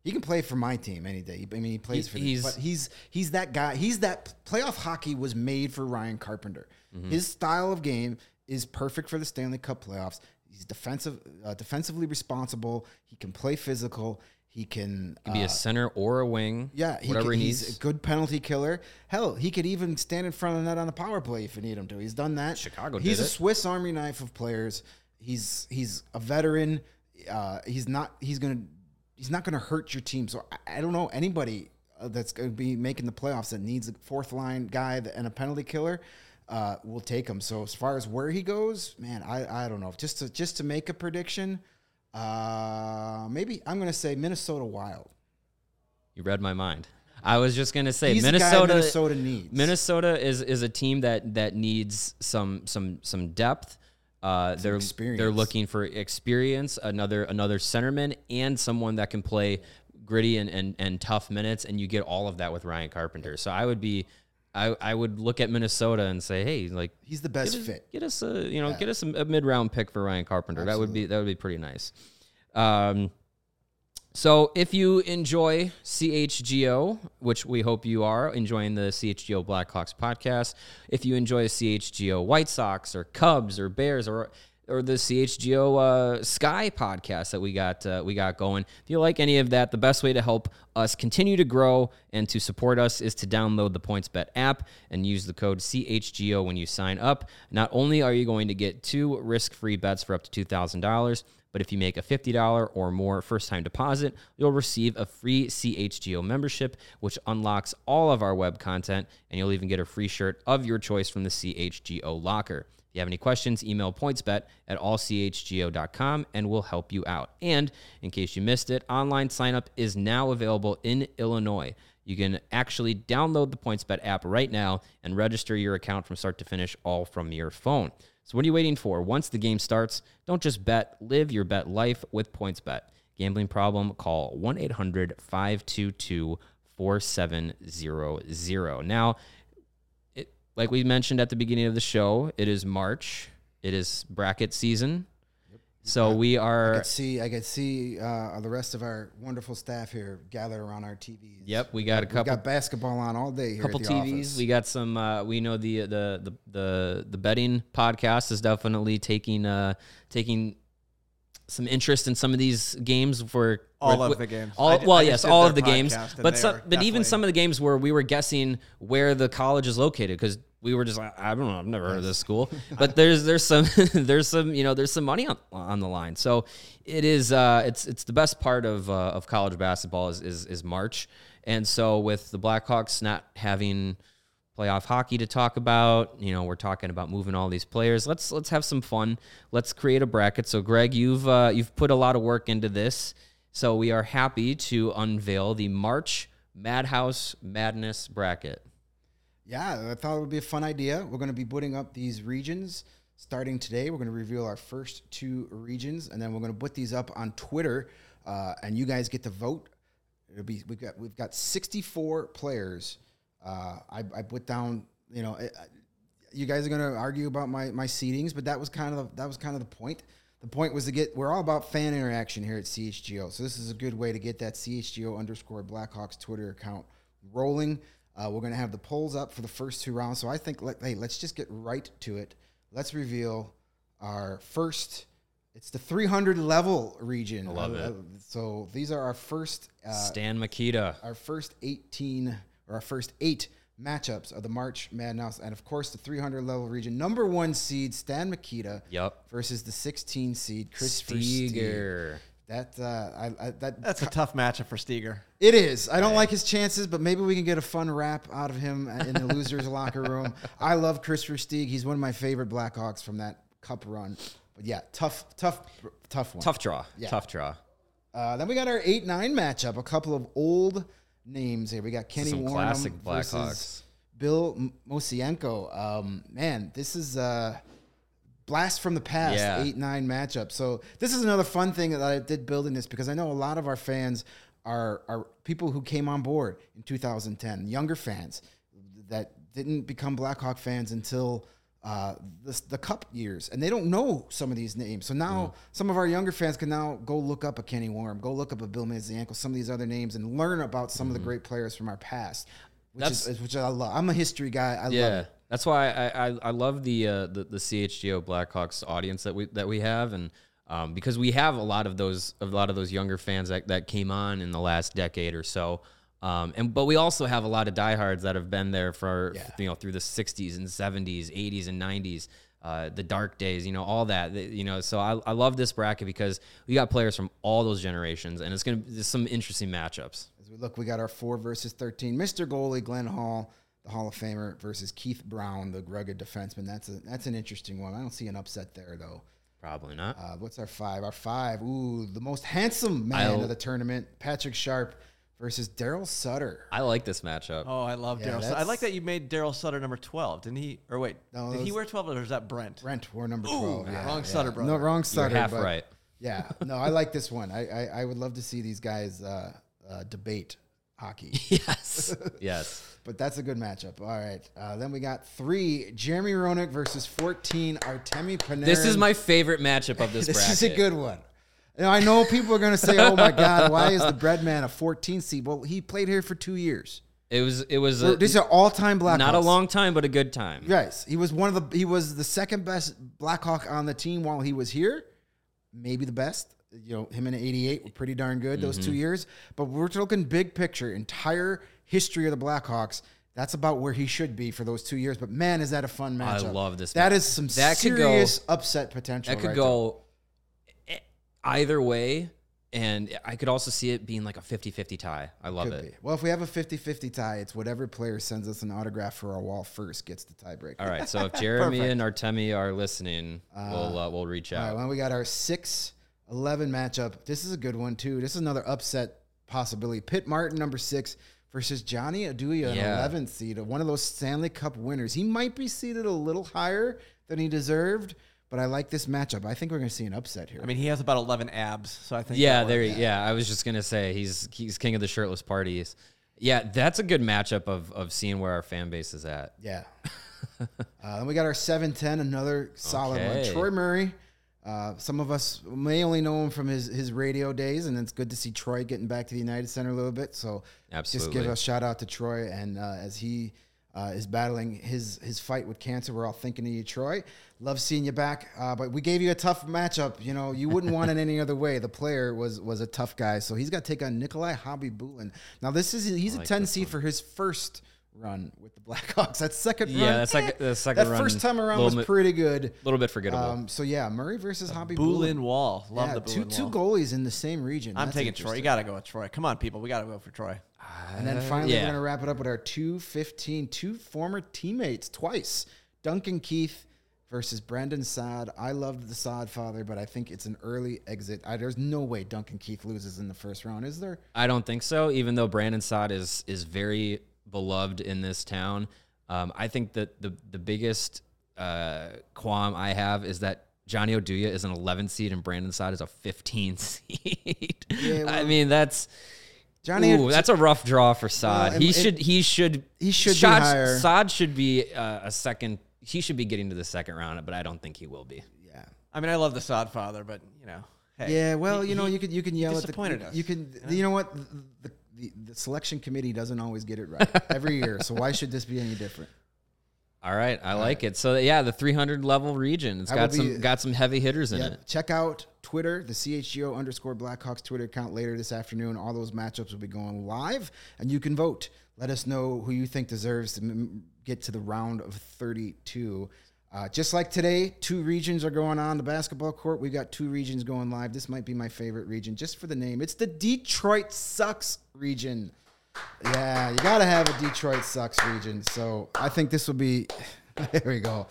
He can play for my team any day. I mean, he plays He- for. he's- He's, but he's he's that guy. He's that playoff hockey was made for Ryan Carpenter. Mm-hmm. His style of game is perfect for the Stanley Cup playoffs. He's defensive, uh, defensively responsible. He can play physical. He can He can be a center or a wing. yeah, he whatever could, he he's needs. a good penalty killer. Hell, he could even stand in front of the net on the power play if you need him to. He's done that. Chicago He's a it. Swiss Army knife of players. He's he's a veteran. Uh, he's not. He's gonna. He's not gonna hurt your team. So I, I don't know anybody uh, that's gonna be making the playoffs that needs a fourth line guy and a penalty killer. Uh, will take him. So as far as where he goes, man, I, I don't know. Just to just to make a prediction, uh, maybe I'm gonna say Minnesota Wild. You read my mind. I was just gonna say He's Minnesota. Minnesota needs. Minnesota is is a team that that needs some some some depth. Uh, they're they're looking for experience, another another centerman, and someone that can play gritty and, and, and tough minutes, and you get all of that with Ryan Carpenter. So I would be, I, I would look at Minnesota and say, hey, like He's the best get us, fit. Get us a you know get us a, a mid round pick for Ryan Carpenter. That would be that would be pretty nice. Um, so if you enjoy CHGO, which we hope you are enjoying the CHGO Blackhawks podcast, if you enjoy CHGO White Sox or Cubs or Bears or or the CHGO uh, Sky podcast that we got uh, we got going. If you like any of that, the best way to help us continue to grow and to support us is to download the PointsBet app and use the code CHGO when you sign up. Not only are you going to get two risk-free bets for up to two thousand dollars. But if you make a $50 or more first time deposit, you'll receive a free CHGO membership, which unlocks all of our web content, and you'll even get a free shirt of your choice from the CHGO locker. If you have any questions, email pointsbet at allchgo.com and we'll help you out. And in case you missed it, online signup is now available in Illinois. You can actually download the PointsBet app right now and register your account from start to finish all from your phone. So what are you waiting for? Once the game starts, don't just bet, live your bet life with PointsBet. Gambling problem? Call 1-800-522-4700. Now, it, like we mentioned at the beginning of the show, it is March. It is bracket season. So we are. I are could see, I could see uh, the rest of our wonderful staff here gathered around our TVs. Yep, we got a We've couple got basketball on all day here. couple at the TVs. Office. We got some. Uh, we know the, the the the the betting podcast is definitely taking uh taking some interest in some of these games for All for- of the games. All, I well, I yes, all of the games, but some, but even some of the games where we were guessing where the college is located because we were just like, I don't know, I've never heard of this school, but there's there's some there's some you know there's some money on on the line. So it is uh, it's it's the best part of uh, of college basketball is, is is March, and so with the Blackhawks not having playoff hockey to talk about. You know, we're talking about moving all these players. Let's let's have some fun. Let's create a bracket. So, Greg, you've uh, you've put a lot of work into this. So we are happy to unveil the March Madhouse Madness bracket. Yeah, I thought it would be a fun idea. We're going to be putting up these regions starting today. We're going to reveal our first two regions, and then we're going to put these up on Twitter, uh, and you guys get to vote. It'll be we've got we've got 64 players. Uh, I, I put down, you know, I, you guys are going to argue about my my seedings, but that was kind of the, that was kind of the point. The point was to get we're all about fan interaction here at CHGO, so this is a good way to get that CHGO underscore Blackhawks Twitter account rolling. Uh, we're going to have the polls up for the first two rounds. So I think, let, hey, let's just get right to it. Let's reveal our first. It's the 300 level region. I love Uh, it. So these are our first, uh, Stan Mikita. our first 18 or our first eight matchups of the March Madness, and of course the 300 level region. Number one seed Stan Mikita Yep. versus the 16 seed Kris Versteeg. Steger. That uh, I, I, that That's a tough matchup for Steger. it is. I don't like his chances, but maybe we can get a fun rap out of him in the losers' locker room. I love Kris Versteeg. He's one of my favorite Blackhawks from that Cup run. But yeah, tough, tough, tough one. Tough draw. Yeah. Tough draw. Uh, then we got our eight nine matchup. A couple of old names here. We got Kenny Some Wharram classic Blackhawks. Bill Mosienko. Um, man, this is uh, blast from the past. Yeah. Eight nine matchup. So this is another fun thing that I did building this because I know a lot of our fans are are people who came on board in 2010, younger fans that didn't become Blackhawk fans until. Uh, the, the cup years, and they don't know some of these names. So now some of our younger fans can now go look up a Kenny Wharram, go look up a Bill Mosienko, some of these other names, and learn about some of the great players from our past. Which That's- is which I love. I'm a history guy. I love Yeah, it. That's why I, I, I love the, uh, the the CHGO Blackhawks audience that we that we have, and um, because we have a lot of those a lot of those younger fans that, that came on in the last decade or so, um, and but we also have a lot of diehards that have been there for Yeah. you know through the '60s and '70s, '80s and '90s. Uh, the dark days, you know, all that, you know. So I, I love this bracket because we got players from all those generations, and it's gonna there's some interesting matchups. As we look, we got our four versus thirteen. Mr. Goalie Glenn Hall, the Hall of Famer, versus Keith Brown, the rugged defenseman. That's a that's an interesting one. I don't see an upset there though. Probably not. Uh, what's our five? Our five. Ooh, the most handsome man I'll- of the tournament, Patrick Sharp versus Daryl Sutter. I like this matchup. Oh, I love Yeah, Daryl. Sutter. I like that you made Daryl Sutter number twelve. Didn't he? Or wait, No, did he those- wear twelve or is that Brent? Brent, we're number twelve. yeah, wrong yeah. Sutter, brother. No, wrong You're Sutter. half but- right. Yeah, no, I like this one. I, I I would love to see these guys uh, uh, debate hockey. Yes, yes. But that's a good matchup. All right. Uh, then we got three Jeremy Roenick versus 14 Artemi Panarin. This is my favorite matchup of this, This bracket. is a good one. Now, I know people are going to say, oh my God, why is the bread man a 14 seed? Well, he played here for two years. It was it was a, These are all time Blackhawks. not a long time, but a good time. Yes. He was one of the, he was the second best Blackhawk on the team while he was here. Maybe the best. You know, him in 88 were pretty darn good those Mm-hmm. two years. But we're talking big picture, entire history of the Blackhawks. That's about where he should be for those two years. But man, is that a fun I love this That match. is some That could go- serious upset potential. That could right go e- either way, and I could also see it being like a 50-50 tie. I love there. it. Be. Well, if we have a 50-50 tie, it's whatever player sends us an autograph for our wall first gets the tiebreaker. All right, so if Jeremy and Artemi are listening, we'll uh, we'll reach All right, out. well, we got our 6 11 matchup. This is a good one, too. This is another upset possibility. Pitt Martin, number six, versus Johnny Oduya, Yeah. an 11th seed, one of those Stanley Cup winners. He might be seated a little higher than he deserved, but I like this matchup. I think we're going to see an upset here. I mean, he has about eleven abs, so I think. yeah, there. works. Yeah, I was just gonna say he's he's king of the shirtless parties. Yeah, that's a good matchup of of seeing where our fan base is at. Yeah. uh, then we got our 7-10, another solid Okay. one. Troy Murray. Uh, some of us may only know him from his, his radio days, and it's good to see Troy getting back to the United Center a little bit. So just give a shout out to Troy. And uh, as he uh, is battling his, his fight with cancer, we're all thinking of you, Troy. Love seeing you back. Uh, but we gave you a tough matchup. You know, you wouldn't want it any other way. The player was was a tough guy. So he's got to take on Nikolai Khabibulin. Now, this is he's a 10 seed for his first run with the Blackhawks. That second run, Yeah, that's eh, like the second that run. first time around was bit- pretty good. A little bit forgettable. Um, so yeah, Murray versus Hobby Boolin Wall. Love yeah, the two Boolin two Wall. goalies in the same region. I'm That's taking Troy. You got to go with Troy. Come on, people. We got to go for Troy. And then finally, yeah. we're going to wrap it up with our 215, two former teammates twice. Duncan Keith versus Brandon Saad. I loved the Saad father, but I think it's an early exit. I, there's no way Duncan Keith loses in the first round, is there? I don't think so. Even though Brandon Saad is is very beloved in this town, um, I think that the the biggest uh, qualm I have is that Johnny Oduya is an 11 seed and Brandon Saad is a 15 seed. Yeah, I mean that's Johnny, Ooh, that's a rough draw for Saad. and he it- should he should He should be higher. Saad should be uh, a second. He should be getting to the second round, but I don't think he will be. yeah. I mean, I love the Saad father, but you know, hey, Yeah, well, he- you know, he- you can you can yell at the disappointed you, us, you can you know what the, the the selection committee doesn't always get it right every year. So why should this be any different? All right, I like it. So yeah, the 300 level region. It's I got some be- got some heavy hitters in Yeah, it. check out Twitter, the CHGO underscore Blackhawks Twitter account later this afternoon. All those matchups will be going live, and you can vote. Let us know who you think deserves to m- get to the round of 32. Uh, just like today, two regions are going on the basketball court. We got two regions going live. This might be my favorite region, just for the name. It's the Detroit Sucks region. Yeah, you got to have a Detroit Sucks region. So I think this will be. There we go.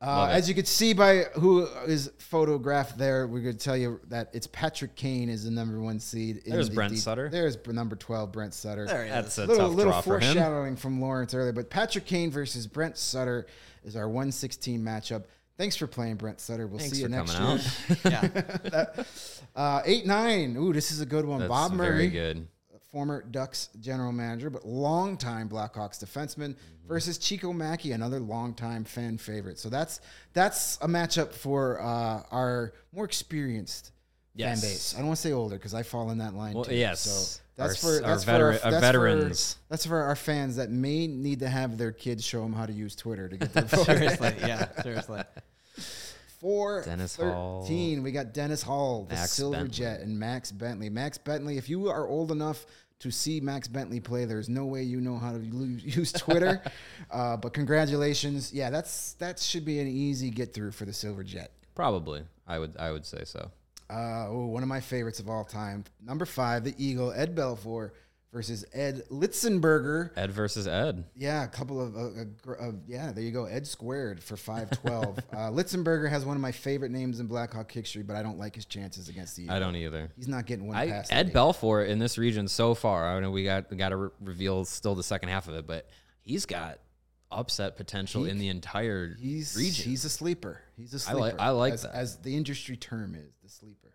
Uh, as you can see by who is photographed there, we're going to tell you that it's Patrick Kane is the number one seed. in There's the Brent D- Sutter. There's number 12, Brent Sutter. There he That's is. a little tough little draw for him. foreshadowing from Lawrence earlier, but Patrick Kane versus Brent Sutter is our 116 matchup. Thanks for playing, Brent Sutter. We'll Thanks see you next year. yeah, Uh, eight nine. Ooh, this is a good one. That's Bob Murray, very good. former Ducks general manager, but longtime Blackhawks defenseman, Mm-hmm. versus Chico Maki, another longtime fan favorite. So that's that's a matchup for uh, our more experienced Yes. fan base. I don't want to say older because I fall in that line Well, too. yes. So that's Our for our that's for our that's veterans. For, that's for our fans that may need to have their kids show them how to use Twitter to get their vote. seriously, yeah, seriously. Four Dennis thirteen. We got Dennis Hull, the Max Silver Bentley. Jet, and Max Bentley. Max Bentley. If you are old enough to see Max Bentley play, there's no way you know how to use Twitter. uh, but congratulations. Yeah, that's that should be an easy get through for the Silver Jet. Probably, I would I would say so. Uh, oh, one of my favorites of all time. Number five, the Eagle, Ed Belfour versus Ed Litzenberger. Ed versus Ed. Yeah, a couple of, uh, uh, yeah, there you go. Ed squared for 512. uh, Litzenberger has one of my favorite names in Blackhawk history, but I don't like his chances against the Eagle. I don't either. He's not getting one I, past Ed. Belfour in this region so far. I know we got we got to re- reveal still the second half of it, but he's got upset potential He- in the entire He's region. he's a sleeper. He's a I sleeper. like- I like as, that. as the industry term is, the sleeper.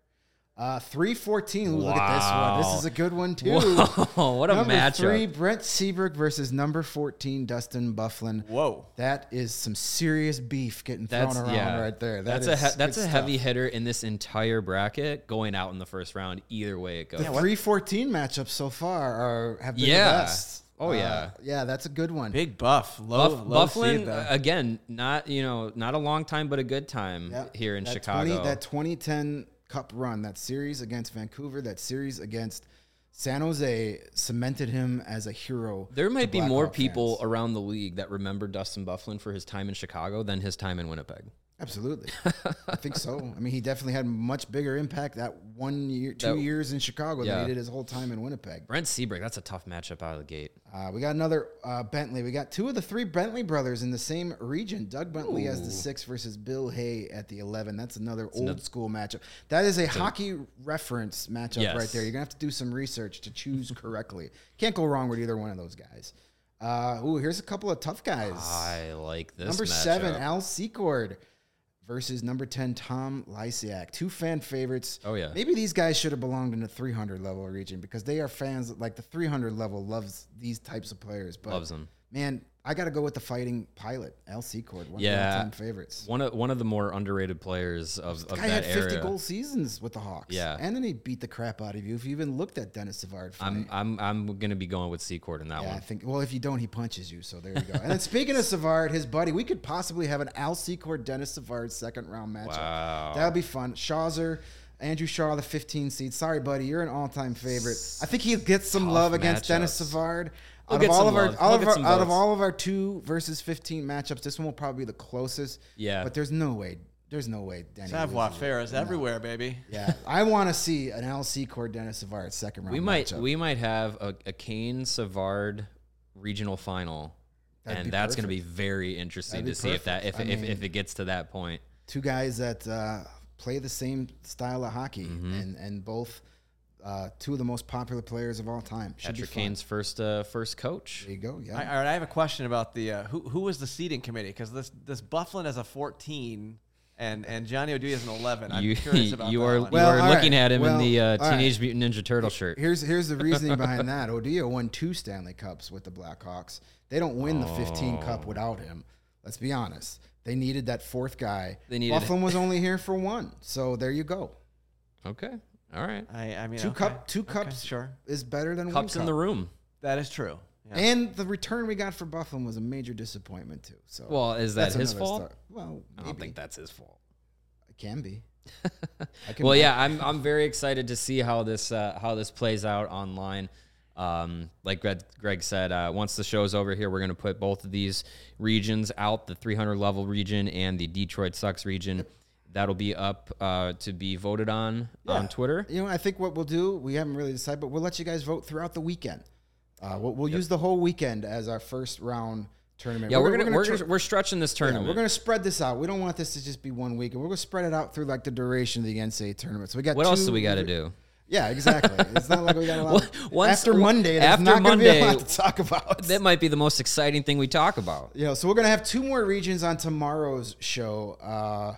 Uh, 314. Ooh, Look at this one. This is a good one, too. Whoa, what a number matchup! three, Brent Seabrook versus number 14, Dustin Byfuglien. Whoa. That is some serious beef getting That's thrown around yeah, right there. That that's a he- that's good a heavy hitter in this entire bracket, going out in the first round. Either way it goes. The 314 matchups so far are have been Yeah. the best. Oh, Uh, yeah. yeah, that's a good one. Big buff. Low, Buff, low Byfuglien seed, though. again, not you know, not a long time, but a good time Yeah. here in that Chicago. 20, that 2010 Cup run, that series against Vancouver, that series against San Jose cemented him as a hero. there might be more Blackhawk people fans. around the league that remember Dustin Byfuglien for his time in Chicago than his time in Winnipeg. Absolutely, I think so. I mean, he definitely had much bigger impact that one year, two That- years in Chicago than he did his whole time in Winnipeg. Brent Seabrook, that's a tough matchup out of the gate. Uh, we got another uh, Bentley. We got two of the three Bentley brothers in the same region. Doug Bentley has the six versus Bill Hay at the eleven. That's another old another- school matchup. That is a hockey reference matchup Yes. right there. You're gonna have to do some research to choose correctly. Can't go wrong with either one of those guys. Uh, ooh, here's a couple of tough guys. I like this. number seven, matchup. Al Secord versus number ten, Tom Lysiak. Two fan favorites. Oh, yeah. Maybe these guys should have belonged in the 300 level region because they are fans. Like the 300 level loves these types of players. But Loves them. Man, I got to go with the fighting pilot, Al Secord, one Yeah. of my favorites. One of one of the more underrated players of, of Guy that had 50 era. goal seasons with the Hawks. Yeah. and then he beat the crap out of you. If you even looked at Denis Savard. I'm I'm I'm gonna be going with Secord in that one. Yeah, I think. Well, if you don't, he punches you. So there you go. and then speaking of Savard, his buddy, we could possibly have an Al Secord Denis Savard second round matchup. Wow. That would be fun. Shawzer Andrew Shaw, the 15 seed. Sorry, buddy, you're an all-time favorite. I think he gets some Tough love against Denis. Savard. He'll Out get of all some of our, all He'll of our some out of all of our two versus 15 matchups, this one will probably be the closest. Yeah. but there's no way. There's no way. Denny Savard loses. faire is everywhere, baby. Yeah, I want to see an Al Secord Denis Savard second round. We might matchup. we might have a, a Kane Savard regional final, That'd and be that's going to be very interesting That'd to be see if that if. I if, mean- if it gets to that point. two guys that uh, play the same style of hockey, Mm-hmm. and and both uh, two of the most popular players of all time. Should Patrick. Kane's first uh, first coach. There you go. Yeah. I, all right, I have a question about the uh, who who was the seating committee because this this Byfuglien as a 14 and and Johnny Oduya as an 11. I'm you curious about you that are one. you Well, are looking right. at him Well, in the uh, all right. Teenage Mutant Ninja Turtle shirt. Here's here's the reasoning behind that. Oduya won two Stanley Cups with the Blackhawks. They don't win the 15 Oh. cup without him. Let's be honest. They needed that fourth guy. They needed- Byfuglien was only here for one, so there you go. Okay, all right. I, I mean Two okay, cup, two okay, cups, sure. is better than Cups one in the room. That is true. Yeah. And the return we got for Byfuglien was a major disappointment too. So Well, is that his fault? story. Well, I don't think that's his fault. it can be. Can Well, yeah, I'm I'm very excited to see how this uh, how this plays out online. Um, like Greg, Greg said, uh, once the show's over here, we're going to put both of these regions out: the 300 level region and the Detroit Sucks region. That'll be up uh, to be voted on on Twitter. You know, I think what we'll do, we haven't really decided, but we'll let you guys vote throughout the weekend. Uh, we'll we'll use the whole weekend as our first round tournament. Yeah, we're, gonna, we're, tr- we're stretching this yeah, tournament. we're gonna spread this out. We don't want this to just be one week, and we're gonna spread it out through like the duration of the NCAA tournament. So we got what else do we got to do? Yeah, exactly. It's not like we got a lot. Of, once- after Monday, there's after not gonna be a Monday, lot to talk about. That might be the most exciting thing we talk about. Know, so we're gonna have two more regions on tomorrow's show. Uh,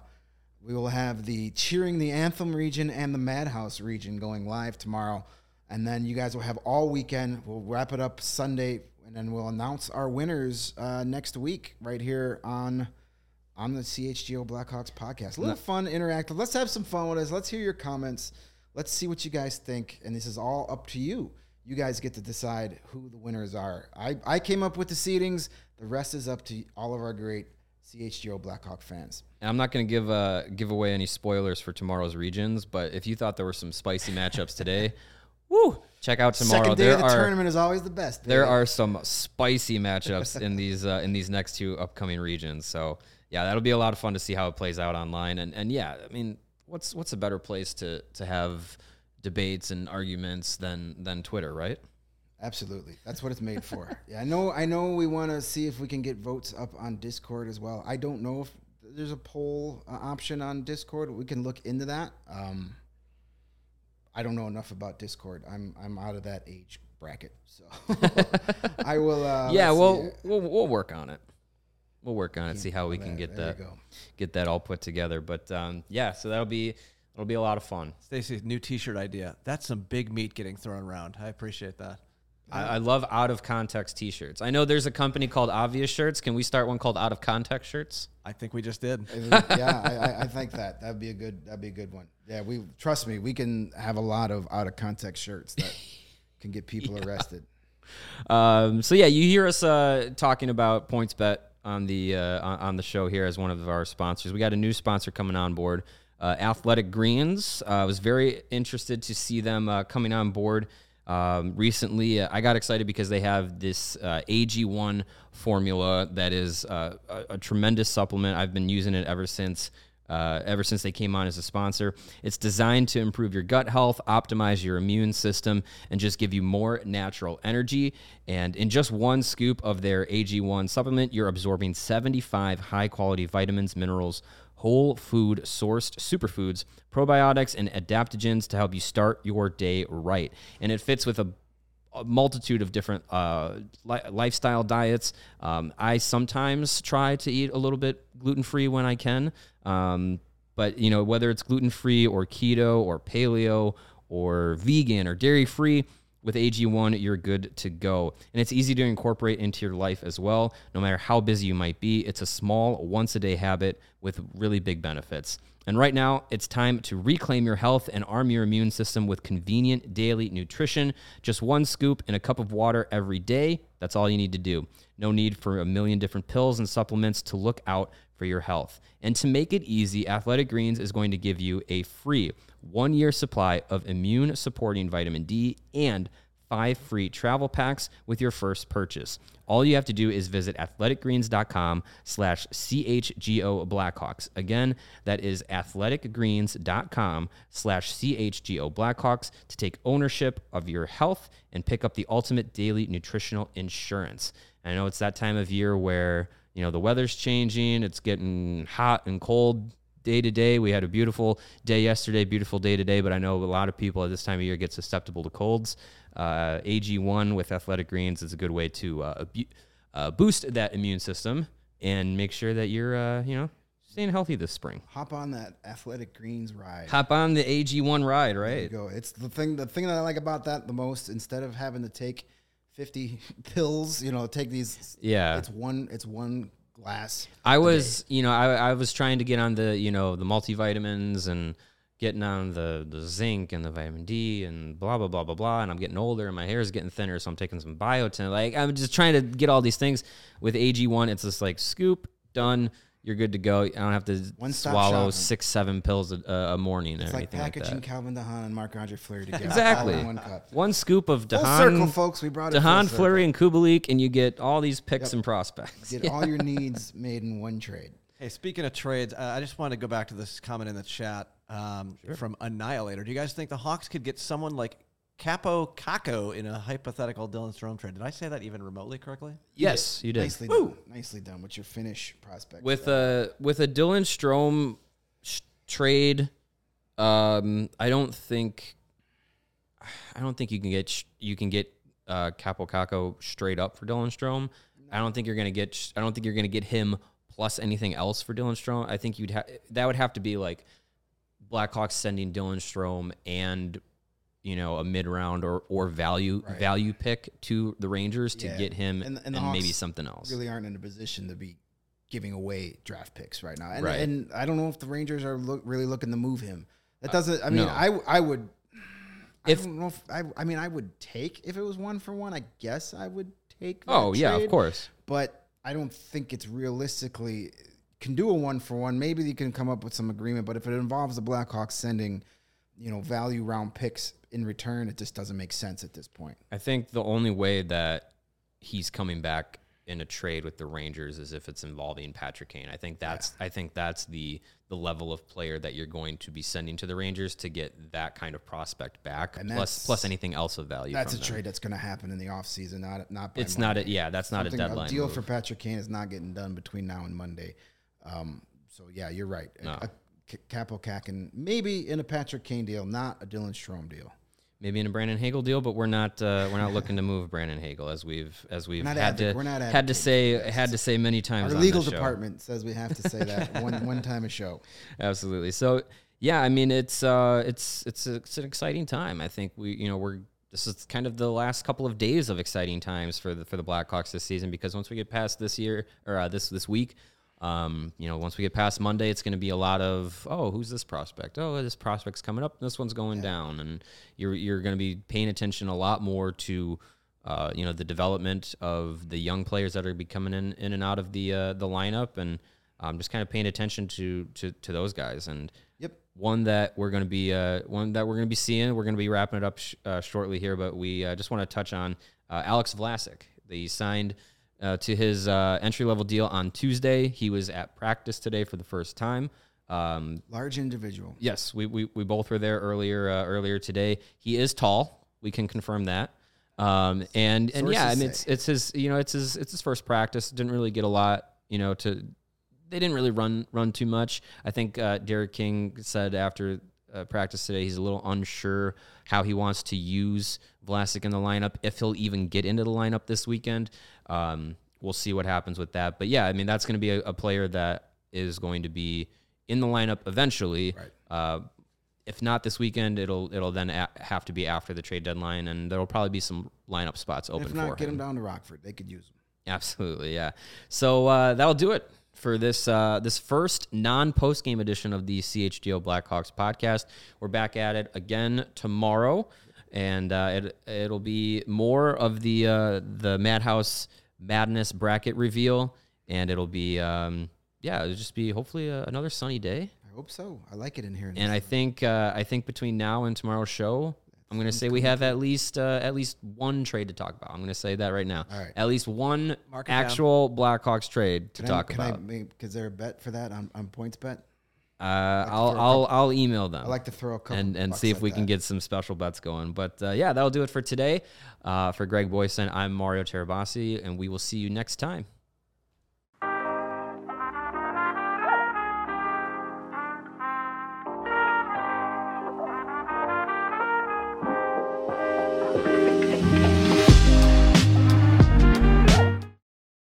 we will have the cheering the anthem region and the Madhouse region going live tomorrow, and then you guys will have all weekend. We'll wrap it up Sunday, and then we'll announce our winners uh, next week right here on on the CHGO Blackhawks podcast. A little fun, interactive. Let's have some fun with us. Let's hear your comments. Let's see what you guys think, and this is all up to you. You guys get to decide who the winners are. I, I came up with the seedings. The rest is up to all of our great CHGO Blackhawk fans. And I'm not going to give uh, give away any spoilers for tomorrow's regions, but if you thought there were some spicy matchups today, woo, check out tomorrow. Second day there of the are tournament is always the best. there are some spicy matchups in these uh, in these next two upcoming regions. So yeah, that'll be a lot of fun to see how it plays out online. And and yeah, I mean, what's what's a better place to to have debates and arguments than than Twitter, right? Absolutely. That's what it's made for. yeah, I know I know we want to see if we can get votes up on Discord as well. I don't know if there's a poll uh, option on Discord. We can look into that. Um, I don't know enough about Discord. I'm I'm out of that age bracket. So I will uh yeah, let's well, we'll we'll work on it. We'll work on it. See how we There- can get there that get that all put together. But um, yeah, so that'll be It'll be a lot of fun. Stacy's new T-shirt idea. That's some big meat getting thrown around. I appreciate that. I, I love out of context T-shirts. I know there's a company called Obvious Shirts. Can we start one called Out of Context Shirts? I think we just did. Yeah, I, I, I think that that'd be a good that'd be a good one. Yeah, we trust me, we can have a lot of out of context shirts that can get people arrested. Um, so yeah, you hear us uh, talking about PointsBet on the uh, on, on the show here as one of our sponsors. We got a new sponsor coming on board, uh, Athletic Greens. Uh, I was very interested to see them uh, coming on board. Um, recently, uh, I got excited because they have this uh, AG1 formula that is uh, a, a tremendous supplement. I've been using it ever since uh, ever since they came on as a sponsor. It's designed to improve your gut health, optimize your immune system, and just give you more natural energy. And in just one scoop of their AG1 supplement, you're absorbing 75 high quality vitamins, minerals, whole food sourced superfoods, probiotics, and adaptogens to help you start your day right. And it fits with a a multitude of different uh, li- lifestyle diets. Um, I sometimes try to eat a little bit gluten free when I can, um, but you know whether it's gluten free or keto or paleo or vegan or dairy free. With AG1, you're good to go. And it's easy to incorporate into your life as well. No matter how busy you might be, it's a small, once a day habit with really big benefits. And right now, it's time to reclaim your health and arm your immune system with convenient daily nutrition. Just one scoop in a cup of water every day. That's all you need to do. No need for a million different pills and supplements to look out for your health. And to make it easy, Athletic Greens is going to give you a free one year supply of immune supporting vitamin D and five free travel packs with your first purchase. All you have to do is visit athleticgreens.com slash CHGO Blackhawks. Again, that is athleticgreens.com slash CHGO Blackhawks to take ownership of your health and pick up the ultimate daily nutritional insurance. And I know it's that time of year where, you know, the weather's changing, it's getting hot and cold day to day. We had a beautiful day yesterday, beautiful day today, but I know a lot of people at this time of year get susceptible to colds. Uh, AG1 with Athletic Greens is a good way to uh, abu- uh, boost that immune system and make sure that you're, uh, you know, staying healthy this spring. Hop on that athletic greens ride. Hop on the AG1 ride, There you right? go. It's the thing. The thing that I like about that the most, instead of having to take fifty pills, you know, take these. Yeah. It's one. It's one glass. I was, you know, I, I was trying to get on the, you know, the multivitamins and getting on the the zinc and the vitamin D and blah blah blah blah blah. And I'm getting older and my hair is getting thinner, so I'm taking some biotin. Like I'm just trying to get all these things. With AG1, it's just like scoop done. You're good to go. I don't have to One-stop swallow shopping. six, seven pills a, a morning or It's like anything like packaging that. Calvin DeHaan and Marc Andre Fleury together. Exactly. all in one cup. One scoop of Full circle, folks. We brought it. full de Haan circle. Fleury, and Kubalik, and you get all these picks and prospects. Get all your needs made in one trade. Hey, speaking of trades, uh, I just want to go back to this comment in the chat um, from Annihilator. Do you guys think the Hawks could get someone like Kaapo Kakko in a hypothetical Dylan Strome trade? Did I say that even remotely correctly? Yes, you did. Nicely done. Nicely done. What's your Finnish prospect? with a with a Dylan Strome sh- trade, um, I don't think, I don't think you can get sh- you can get uh, Kaapo Kakko straight up for Dylan Strome. I don't think you're gonna get. sh- I don't think you're gonna get him plus anything else for Dylan Strome. I think you'd have that would have to be like Blackhawks sending Dylan Strome and you know a mid round or or value Right. value pick to the Rangers to Yeah. get him And- and, and maybe something else. really aren't in a position to be giving away draft picks right now. And, Right. and I don't know if the Rangers are look, really looking to move him. That doesn't. I uh, mean, no. I I would. I If- don't know if I. I mean, I would take if it was one for one. I guess I would take. Oh yeah, of course. But I don't think it's realistically can do a one for one. Maybe you can come up with some agreement. But if it involves the Blackhawks sending, you know, value round picks in return, it just doesn't make sense at this point. I think the only way that he's coming back in a trade with the Rangers is if it's involving Patrick Kane. I think that's I think that's the the level of player that you're going to be sending to the Rangers to get that kind of prospect back, And plus anything else of value. That's a them. trade that's going to happen in the offseason, not not. By It's not a yeah. That's not a deadline. deal move. for Patrick Kane is not getting done between now and Monday. Um, so yeah, you're right. No. A, a Kaapo Kakko, maybe in a Patrick Kane deal, not a Dylan Strome deal. Maybe in a Brandon Hagel deal, but we're not uh, we're not looking to move Brandon Hagel as we've as we've not had to we're not had to say this. had to say many times. Our legal this show. department says we have to say that one one time a show. Absolutely. So yeah, I mean it's uh it's it's a, it's an exciting time. I think we you know we're this is kind of the last couple of days of exciting times for the for the Blackhawks this season because once we get past this year or uh, this this week, um you know once we get past Monday, it's going to be a lot of oh who's this prospect? Oh this prospect's coming up. This one's going down, and you're you're going to be paying attention a lot more to. Uh, you know the development of the young players that are be coming in in and out of the uh, the lineup, and um, just kind of paying attention to to to those guys. And Yep. one that we're going to be uh, one that we're going to be seeing. We're going to be wrapping it up sh- uh, shortly here, but we uh, just want to touch on uh, Alex Vlasic. They signed uh, to his uh, entry level deal on Tuesday. He was at practice today for the first time. Um, Large individual. yes, we, we, we both were there earlier uh, earlier today. He is tall. We can confirm that. Um, and and yeah, I mean it's say. it's his you know it's his it's his first practice. Didn't really get a lot you know to they didn't really run run too much. I think uh, Derek King said after uh, practice today he's a little unsure how he wants to use Vlasic in the lineup if he'll even get into the lineup this weekend. Um, we'll see what happens with that. But yeah, I mean that's going to be a, a player that is going to be in the lineup eventually. Right. Uh, if not this weekend, it'll it'll then a- have to be after the trade deadline, and there'll probably be some lineup spots open If not, for get him. him down to Rockford. They could use him. Absolutely, yeah. So uh, that'll do it for this uh, this first non post game edition of the CHGO Blackhawks podcast. We're back at it again tomorrow, and uh, it it'll be more of the uh, the Madhouse Madness bracket reveal, and it'll be um, yeah, it'll just be hopefully uh another sunny day. I hope so. I like it in here. And I think uh, I think between now and tomorrow's show, I'm going to say we have at least uh, at least one trade to talk about. I'm going to say that right now. All right. At least one Mark it down. actual Blackhawks trade to can talk I, can about. I make, is there a bet for that on, on PointsBet? uh, I'll throw a I'll I'll email them. I like to throw a couple and and bucks see if at we can that. get some special bets going. But uh, yeah, that'll do it for today. Uh, for Greg Boysen, I'm Mario Tirabassi, and we will see you next time.